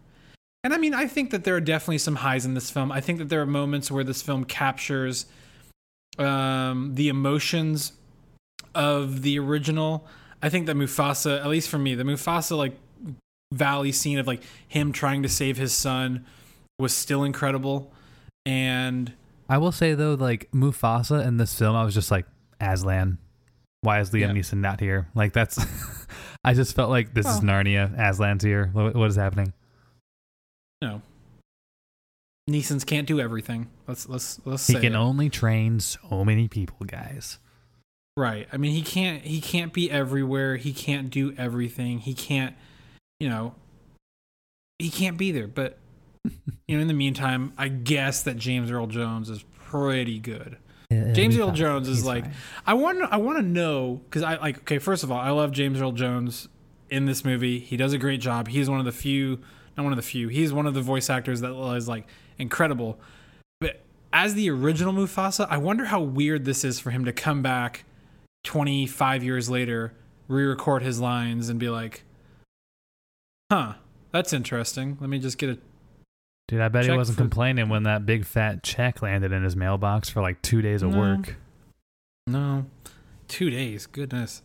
and I mean I think that there are definitely some highs in this film. I think that there are moments where this film captures um the emotions of the original. I think that Mufasa, at least for me, the Mufasa like valley scene of like him trying to save his son was still incredible. And I will say though, like Mufasa in this film, I was just like Aslan. Why is Liam Yeah. Neeson not here? Like that's. *laughs* I just felt like this is Narnia. Aslan's here. What, what is happening? You know, Neeson's can't do everything. Let's let's let's He can it. only train so many people, guys. Right. I mean, he can't he can't be everywhere. He can't do everything. He can't, you know, he can't be there. But *laughs* you know, in the meantime, I guess that James Earl Jones is pretty good. James Earl Jones is like I want I want to know cuz I like okay, first of all, I love James Earl Jones in this movie. He does a great job. He's one of the few, not one of the few. He's one of the voice actors that is like incredible. But as the original Mufasa, I wonder how weird this is for him to come back 25 years later, re-record his lines and be like, "Huh, that's interesting. Let me just get a Dude, I bet he wasn't for- complaining when that big fat check landed in his mailbox for like two days of No. work. no, 2 days. Goodness.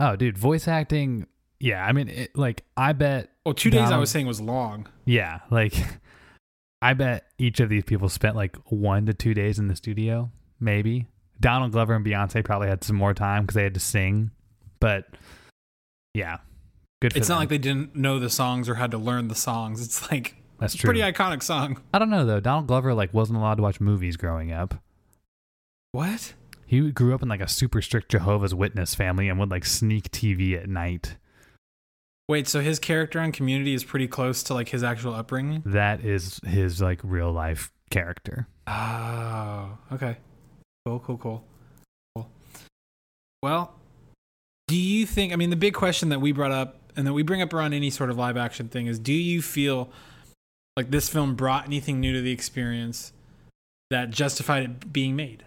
Oh, dude, voice acting. Yeah, I mean, it, like, I bet. Well, 2 days I was saying was long. Yeah, like, *laughs* I bet each of these people spent like one to two days in the studio, maybe. Donald Glover and Beyonce probably had some more time because they had to sing, but yeah, good. For It's not like they didn't know the songs or had to learn the songs. It's like that's a true. pretty iconic song. I don't know though. Donald Glover like wasn't allowed to watch movies growing up. What? He grew up in like a super strict Jehovah's Witness family and would like sneak TV at night. Wait, so his character on Community is pretty close to like his actual upbringing? That is his like real life character. Oh, okay. Cool, cool, cool. Cool. Well, do you think, I mean, the big question that we brought up and that we bring up around any sort of live action thing is do you feel like this film brought anything new to the experience that justified it being made?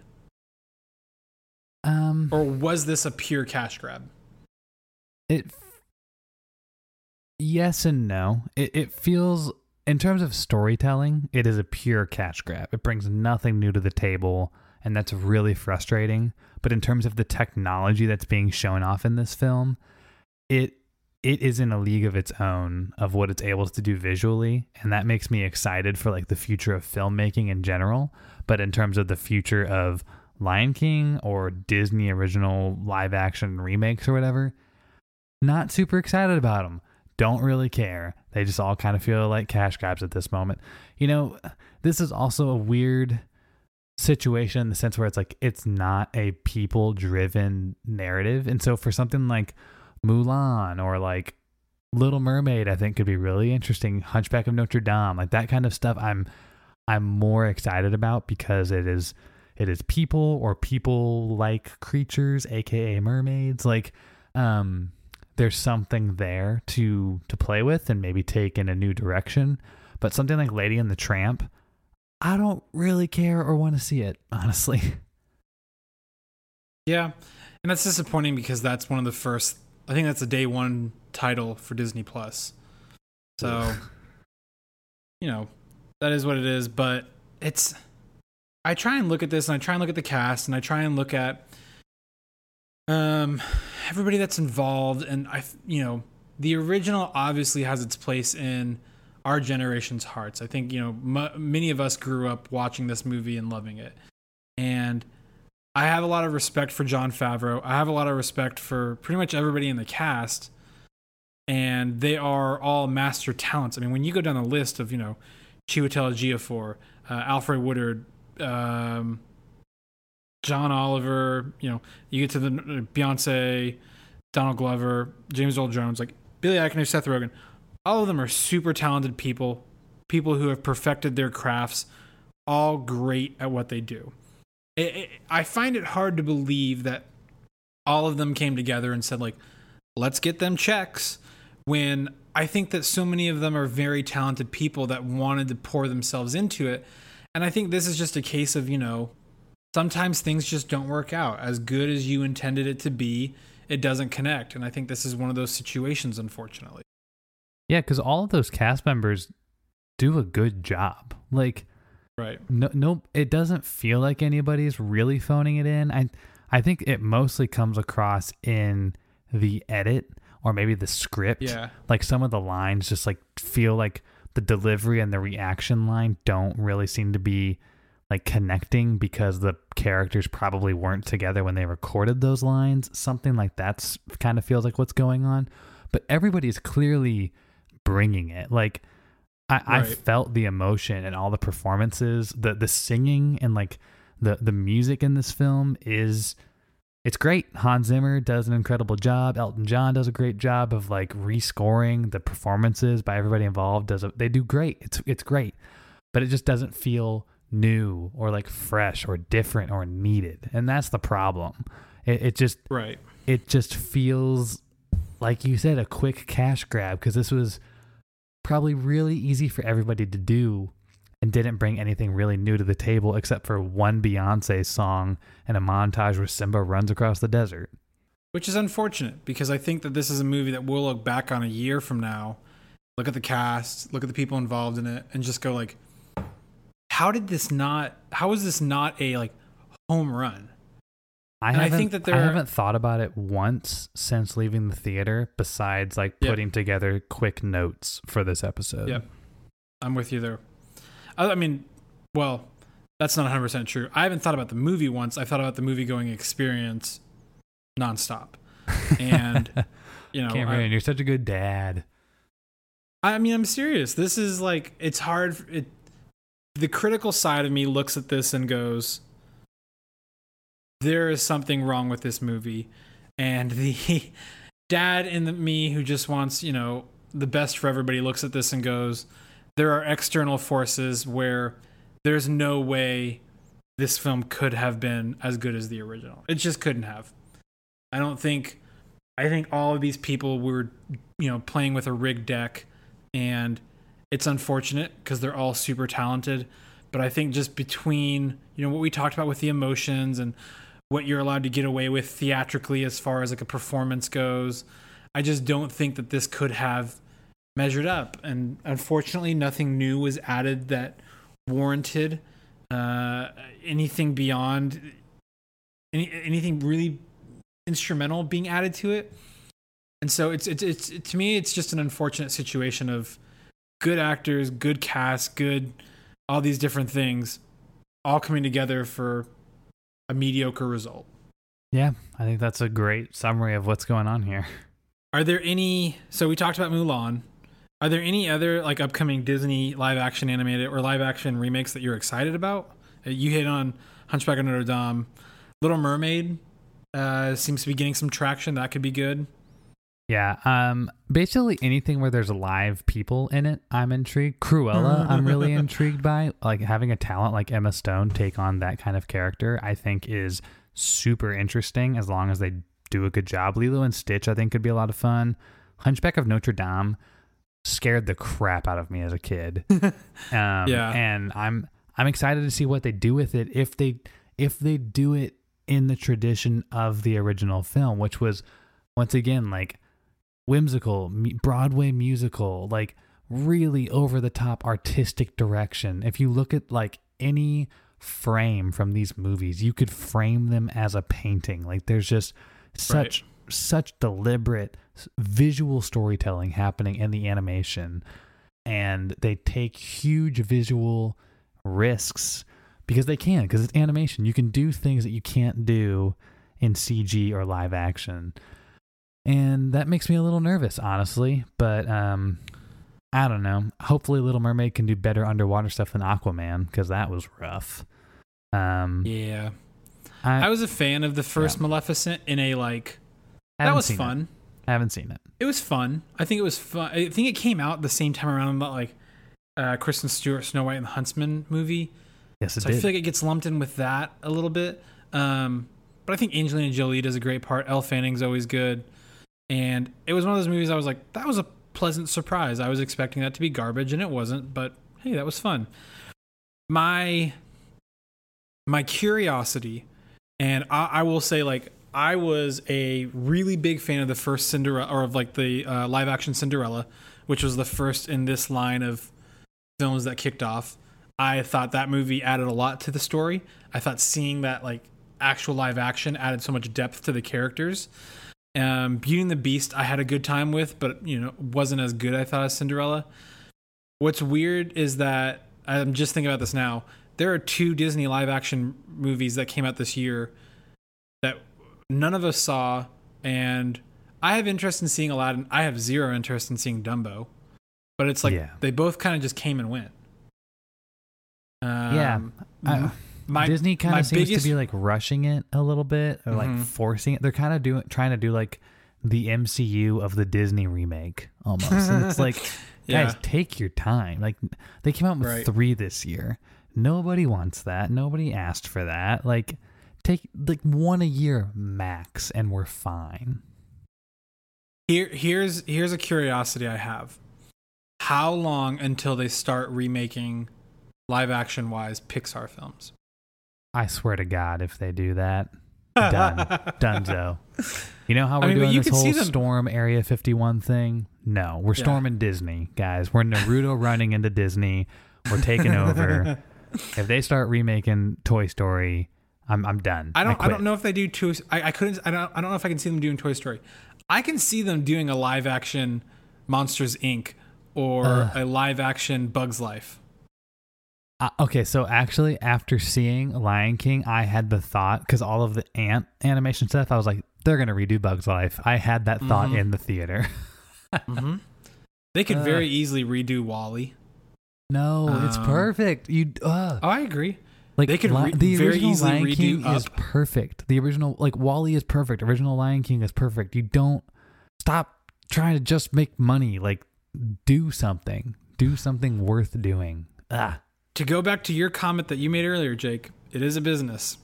Um, Or was this a pure cash grab? it yes and no. It, it feels in terms of storytelling it is a pure cash grab. It brings nothing new to the table and that's really frustrating. But in terms of the technology that's being shown off in this film it it is in a league of its own of what it's able to do visually and that makes me excited for like the future of filmmaking in general. But in terms of the future of lion king or disney original live action remakes or whatever not super excited about them. Don't really care. They just all kind of feel like cash grabs at this moment. You know, this is also a weird situation in the sense where it's like it's not a people driven narrative. And so for something like Mulan or like Little Mermaid, I think could be really interesting. Hunchback of Notre Dame, like that kind of stuff I'm I'm more excited about because it is it is people or people like creatures, aka mermaids. Like um there's something there to to play with and maybe take in a new direction. But something like Lady and the Tramp, I don't really care or want to see it, *laughs* honestly. Yeah. And that's disappointing because that's one of the first I think that's a day one title for Disney Plus. So you know, that is what it is, but it's I try and look at this and I try and look at the cast and I try and look at um everybody that's involved and I you know, the original obviously has its place in our generation's hearts. I think, you know, m- many of us grew up watching this movie and loving it. And I have a lot of respect for Jon Favreau. I have a lot of respect for pretty much everybody in the cast. And they are all master talents. I mean, when you go down the list of, you know, Chiwetel Ejiofor, uh, Alfre Woodard, um, John Oliver, you know, you get to the uh, Beyonce, Donald Glover, James Earl Jones, like Billy Eichner, Seth Rogen, all of them are super talented people, people who have perfected their crafts, all great at what they do. It, it, I find it hard to believe that all of them came together and said, like, let's get them checks. When I think that so many of them are very talented people that wanted to pour themselves into it. And I think this is just a case of, you know, sometimes things just don't work out. As good as you intended it to be, it doesn't connect. And I think this is one of those situations, unfortunately. Yeah, because all of those cast members do a good job. Like, Right. no, no, it doesn't feel like anybody's really phoning it in. I, I think it mostly comes across in the edit or maybe the script. Yeah. Like some of the lines just like feel like the delivery and the reaction line don't really seem to be like connecting because the characters probably weren't together when they recorded those lines. Something like that's kind of feels like what's going on. But everybody's clearly bringing it. Like I, I felt the emotion and all the performances, the the singing and like the the music in this film is it's great. Hans Zimmer does an incredible job. Elton John does a great job of like rescoring the performances by everybody involved. Does a, they do great? It's it's great, but it just doesn't feel new or like fresh or different or needed, and that's the problem. It, it just Right. it just feels like you said a quick cash grab because this was probably really easy for everybody to do and didn't bring anything really new to the table except for one Beyonce song and a montage where Simba runs across the desert. Which is unfortunate because I think that this is a movie that we'll look back on a year from now, look at the cast, look at the people involved in it, and just go like, how did this not? How was this not a like home run? I haven't, think that there I haven't thought about it once since leaving the theater besides like Yep. putting together quick notes for this episode. Yep. I'm with you there. I, I mean, well, that's not 100 percent true. I haven't thought about the movie once. I've thought about the movie going experience nonstop, and *laughs* you know, I- Cameron, you're such a good dad. I mean, I'm serious. This is like it's hard. It the critical side of me looks at this and goes, "There is something wrong with this movie," and the *laughs* dad in the me who just wants you know the best for everybody looks at this and goes, "There are external forces where there's no way this film could have been as good as the original. It just couldn't have." I don't think. I think all of these people were, you know, playing with a rigged deck and it's unfortunate because they're all super talented but i think just between you know what we talked about with the emotions and what you're allowed to get away with theatrically as far as like a performance goes i just don't think that this could have measured up. And unfortunately nothing new was added that warranted uh, anything beyond any, anything really instrumental being added to it. And so it's it's it's to me it's just an unfortunate situation of good actors, good cast, good all these different things all coming together for a mediocre result. Yeah, I think that's a great summary of what's going on here. Are there any so we talked about Mulan. Are there any other like upcoming Disney live action animated or live action remakes that you're excited about? Uh, You hit on Hunchback of Notre Dame. Little Mermaid uh, seems to be getting some traction. That could be good. Yeah, um, basically anything where there's live people in it, I'm intrigued. Cruella, *laughs* I'm really intrigued by. Like having a talent like Emma Stone take on that kind of character, I think is super interesting as long as they do a good job. Lilo and Stitch, I think, could be a lot of fun. Hunchback of Notre Dame scared the crap out of me as a kid. *laughs* um, Yeah. and I'm I'm excited to see what they do with it if they if they do it in the tradition of the original film, which was once again like whimsical Broadway musical, like really over the top artistic direction. If you look at like any frame from these movies, you could frame them as a painting. Like there's just such such deliberate visual storytelling happening in the animation and they take huge visual risks because they can because it's animation you can do things that you can't do in cg or live action and that makes me a little nervous honestly but um i don't know hopefully little mermaid can do better underwater stuff than aquaman because that was rough um Yeah. I, I was a fan of the first Yeah. Maleficent in a like that was seen it. fun. i haven't seen it It was fun. I think it was fun. I think it came out the same time around that like uh, Kristen Stewart Snow White and the Huntsman movie. yes it So I feel like it gets lumped in with that a little bit. Um, but I think Angelina Jolie does a great part. Elle Fanning's always good. And it was one of those movies I was like, that was a pleasant surprise. I was expecting that to be garbage and it wasn't, but hey, that was fun. My my curiosity, and I, I will say like I was a really big fan of the first Cinderella or of like the uh, live action Cinderella which was the first in this line of films that kicked off. I thought that movie added a lot to the story. I thought seeing that like actual live action added so much depth to the characters. Um, Beauty and the Beast, I had a good time with, but you know, wasn't as good I thought as Cinderella. What's weird is that I'm just thinking about this now. There are two Disney live action movies that came out this year that none of us saw, and I have interest in seeing Aladdin. I have zero interest in seeing Dumbo, but it's like Yeah. they both kind of just came and went. Um, yeah. I- my Disney kind of seems biggest- to be like rushing it a little bit or like Mhm. forcing it. They're kind of doing trying to do like the MCU of the Disney remake almost. and it's like *laughs* Yeah. guys, take your time. Like they came out with Right. 3 this year. Nobody wants that. Nobody asked for that. Like take like one a year max and we're fine. Here, here's here's a curiosity I have. How long until they start remaking live action wise Pixar films? I swear to god if they do that. *laughs* Done. Dunzo. You know how we're I mean, doing this whole Storm Area 51 thing? No, we're Yeah. storming Disney, guys. We're Naruto running into Disney. We're taking over. *laughs* if they start remaking Toy Story, I'm I'm done. I don't. I, quit. don't know if they do. Toy, I, I couldn't. I don't. I don't know if I can see them doing Toy Story. I can see them doing a live action Monsters Inc. or Ugh. a live action Bugs Life. Uh, okay, so actually, after seeing Lion King, I had the thought because all of the ant animation stuff, I was like, they're gonna redo Bugs Life. I had that thought Mhm. in the theater. *laughs* hmm They could Uh. very easily redo WALL-E. no, it's Um, perfect. You uh, Oh, I agree. like they could Li- the very original easily Lion redo King is perfect. The original like WALL-E is perfect. Original Lion King is perfect. You don't stop trying to just make money. Like do something. Do something worth doing. Ah. To go back to your comment that you made earlier, Jake, it is a business.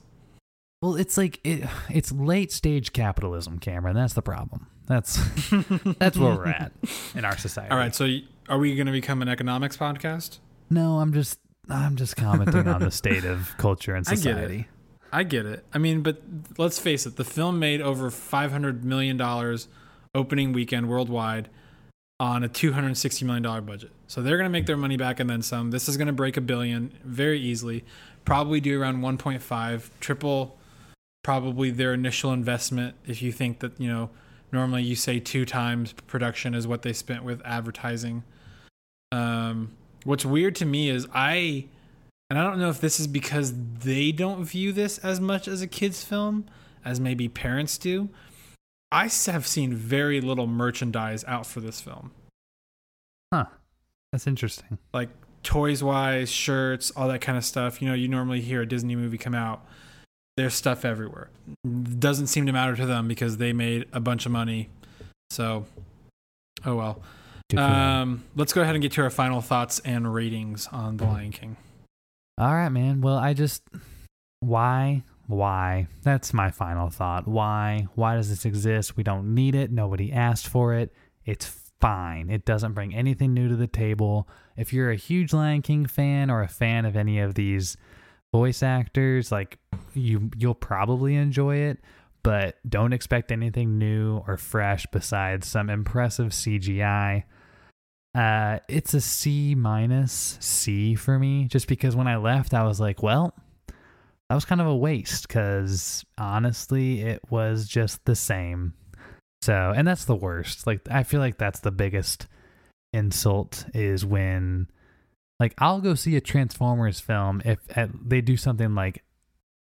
Well, it's like it, it's late stage capitalism, Cameron. That's the problem. That's *laughs* that's where we're at in our society. All right. So, are we going to become an economics podcast? No, I'm just I'm just commenting on the state of *laughs* culture and I get it. society. I get it. I mean, but let's face it, the film made over $500 million opening weekend worldwide on a $260 million budget. So they're going to make their money back and then some. This is going to break a billion very easily. Probably do around 1.5, triple probably their initial investment if you think that, you know, normally you say two times production is what they spent with advertising. Um, what's weird to me is I and I don't know if this is because they don't view this as much as a kids film as maybe parents do. I have seen very little merchandise out for this film. Huh. That's interesting. Like toys wise, shirts, all that kind of stuff. You know, you normally hear a Disney movie come out. There's stuff everywhere. Doesn't seem to matter to them because they made a bunch of money. So, oh well. Good for them. Um, let's go ahead and get to our final thoughts and ratings on The Lion King. All right, man. Well, I just why why that's my final thought. Why why does this exist? We don't need it. Nobody asked for it. It's fine. It doesn't bring anything new to the table. If you're a huge Lion King fan or a fan of any of these voice actors, like you you'll probably enjoy it, but don't expect anything new or fresh besides some impressive CGI. Uh, it's a C minus C for me, just because when I left, I was like, well, that was kind of a waste because honestly, it was just the same. So, and that's the worst. Like, I feel like that's the biggest insult is when, like, I'll go see a Transformers film if uh, they do something like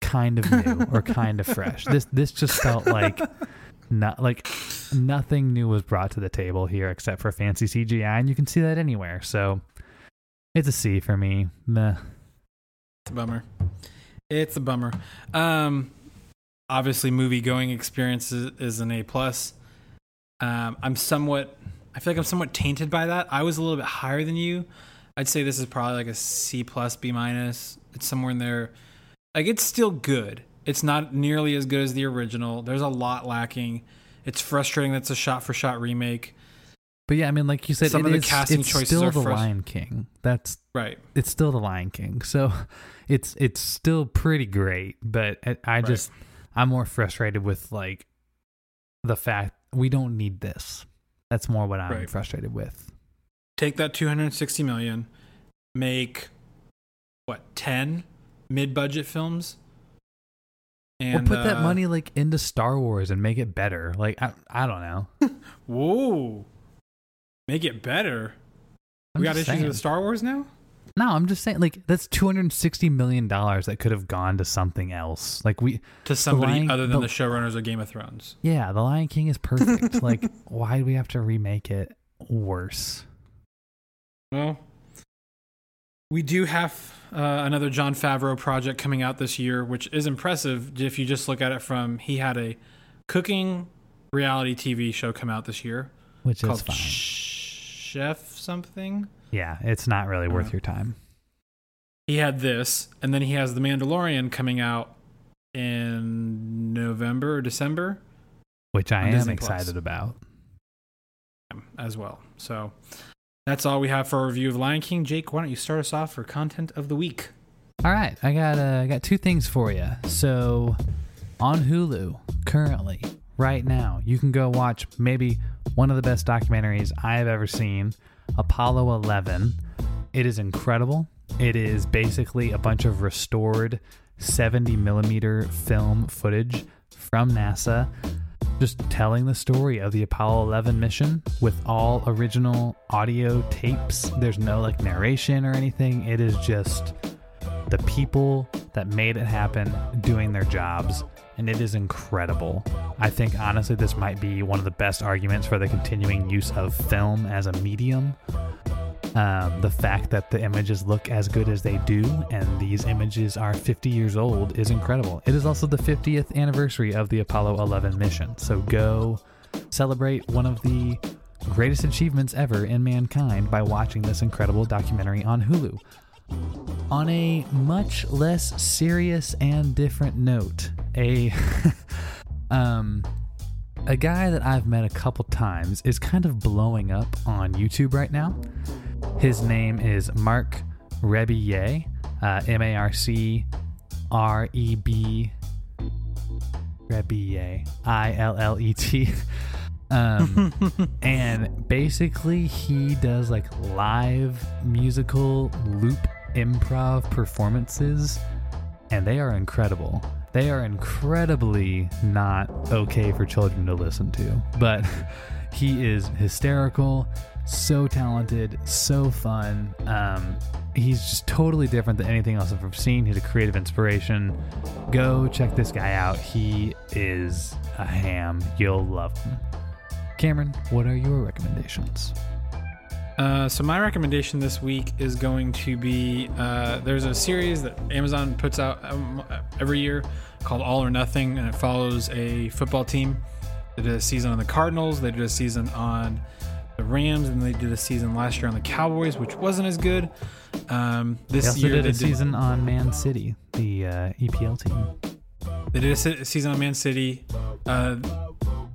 kind of new or kind of *laughs* fresh. This this just felt like *laughs* not like nothing new was brought to the table here except for fancy CGI, and you can see that anywhere. So it's a C for me. Meh. It's a bummer. It's a bummer. Um, obviously, movie going experience is, is an A plus. Um, I'm somewhat. I feel like I'm somewhat tainted by that. I was a little bit higher than you. I'd say this is probably like a C plus, B minus. It's somewhere in there. Like it's still good. It's not nearly as good as the original. There's a lot lacking. It's frustrating that it's a shot for shot remake. But yeah, I mean, like you said, Some it of the is- casting it's choices still are the frus- Lion King. That's Right. it's still the Lion King. So it's it's still pretty great. But I, I just I'm more frustrated with like the fact we don't need this. That's more what I'm Right. frustrated with. take that 260 million, make what 10 mid-budget films, and or put that uh, money like into Star Wars and make it better. Like I, I don't know. *laughs* Whoa, make it better. I'm we got issues saying. with Star Wars now. No, I'm just saying, like that's 260 million dollars that could have gone to something else. Like we to somebody Lion, other than the, the showrunners of Game of Thrones. Yeah, The Lion King is perfect. *laughs* like, why do we have to remake it worse? Well, we do have uh, another Jon Favreau project coming out this year, which is impressive if you just look at it from he had a cooking reality TV show come out this year, which is fine. Chef something. Yeah, it's not really worth uh, your time. He had this, and then he has The Mandalorian coming out in November or December, which I am Disney excited Plus. about as well. So that's all we have for our review of Lion King. Jake, why don't you start us off for content of the week? All right, I got uh, I got two things for you. So on Hulu currently, right now, you can go watch maybe one of the best documentaries I've ever seen Apollo 11. It is incredible. It is basically a bunch of restored 70 millimeter film footage from NASA, just telling the story of the Apollo 11 mission with all original audio tapes. There's no like narration or anything. It is just the people that made it happen doing their jobs and it is incredible. I think honestly, this might be one of the best arguments for the continuing use of film as a medium. Um, the fact that the images look as good as they do and these images are 50 years old is incredible. It is also the 50th anniversary of the Apollo 11 mission, so go celebrate one of the greatest achievements ever in mankind by watching this incredible documentary on Hulu. On a much less serious and different note, a *laughs* um a guy that I've met a couple times is kind of blowing up on YouTube right now. His name is Marc Rebillet, uh, M A R C R E B Rebillet, I L L E T. *laughs* Um, *laughs* and basically, he does like live musical loop improv performances, and they are incredible. They are incredibly not okay for children to listen to, but *laughs* he is hysterical, so talented, so fun. Um, he's just totally different than anything else I've ever seen. He's a creative inspiration. Go check this guy out. He is a ham. You'll love him. Cameron, what are your recommendations? Uh, so my recommendation this week is going to be uh, there's a series that Amazon puts out um, every year called All or Nothing, and it follows a football team. They did a season on the Cardinals, they did a season on the Rams, and they did a season last year on the Cowboys, which wasn't as good. Um, this they also year did a did, season on Man City, the uh, EPL team. They did a season on Man City. Uh,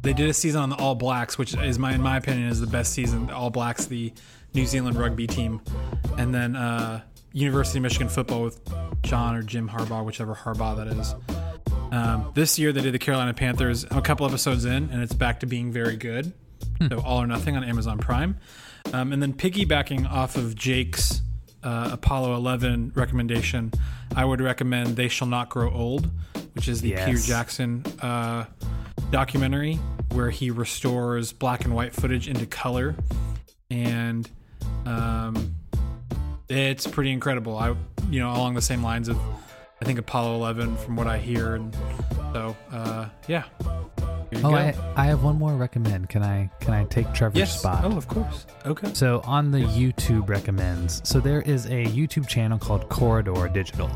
they did a season on the All Blacks, which is my, in my opinion, is the best season. The All Blacks, the New Zealand rugby team, and then uh, University of Michigan football with John or Jim Harbaugh, whichever Harbaugh that is. Um, this year they did the Carolina Panthers. I'm a couple episodes in, and it's back to being very good. Hmm. So All or Nothing on Amazon Prime, um, and then piggybacking off of Jake's uh, Apollo 11 recommendation, I would recommend They Shall Not Grow Old, which is the yes. Peter Jackson uh, documentary where he restores black and white footage into color, and um, it's pretty incredible. I, you know, along the same lines of, I think Apollo 11 from what I hear, and so uh, yeah. Oh, I, I have one more recommend. Can I can I take Trevor's yes. spot? Oh, of course. Okay. So on the YouTube recommends, so there is a YouTube channel called Corridor Digital.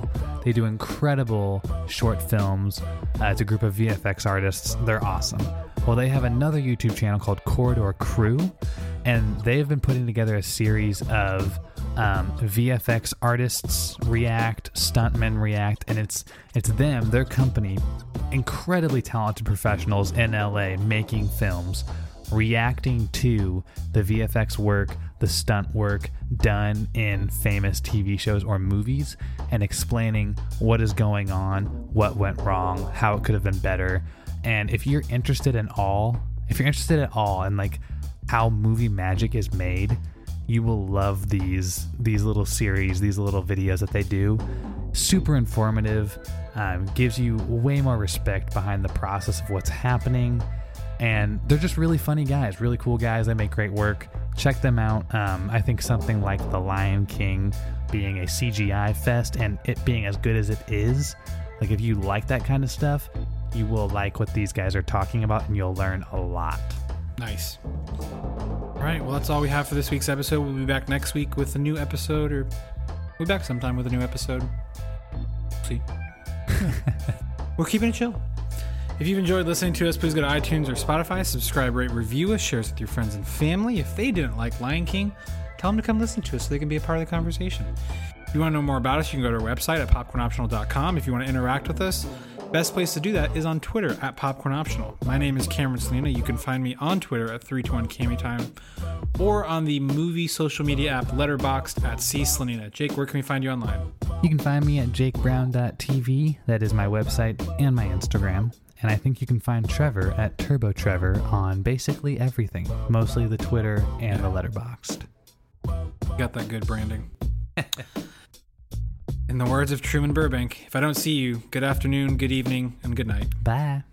They do incredible short films. Uh, it's a group of VFX artists. They're awesome. Well, they have another YouTube channel called Corridor Crew, and they've been putting together a series of um, VFX artists react, stuntmen react, and it's it's them, their company, incredibly talented professionals in LA making films, reacting to the VFX work, the stunt work done in famous TV shows or movies, and explaining what is going on, what went wrong, how it could have been better. And if you're interested in all, if you're interested at all in like how movie magic is made, you will love these these little series, these little videos that they do. Super informative, um, gives you way more respect behind the process of what's happening, and they're just really funny guys, really cool guys. They make great work. Check them out. Um, I think something like The Lion King being a CGI fest and it being as good as it is, like if you like that kind of stuff, you will like what these guys are talking about and you'll learn a lot. Nice. All right, well, that's all we have for this week's episode. We'll be back next week with a new episode, or we'll be back sometime with a new episode. See. *laughs* We're keeping it chill. If you've enjoyed listening to us, please go to iTunes or Spotify, subscribe, rate, review us, share us with your friends and family. If they didn't like Lion King, tell them to come listen to us so they can be a part of the conversation. If you want to know more about us, you can go to our website at popcornoptional.com. If you want to interact with us, best place to do that is on Twitter at Popcorn Optional. My name is Cameron Selena. You can find me on Twitter at 321 Cami Time or on the movie social media app Letterboxd at C Selena. Jake, where can we find you online? You can find me at jakebrown.tv. That is my website and my Instagram. And I think you can find Trevor at Turbo Trevor on basically everything, mostly the Twitter and the Letterboxd. Got that good branding. *laughs* In the words of Truman Burbank, if I don't see you, good afternoon, good evening, and good night. Bye.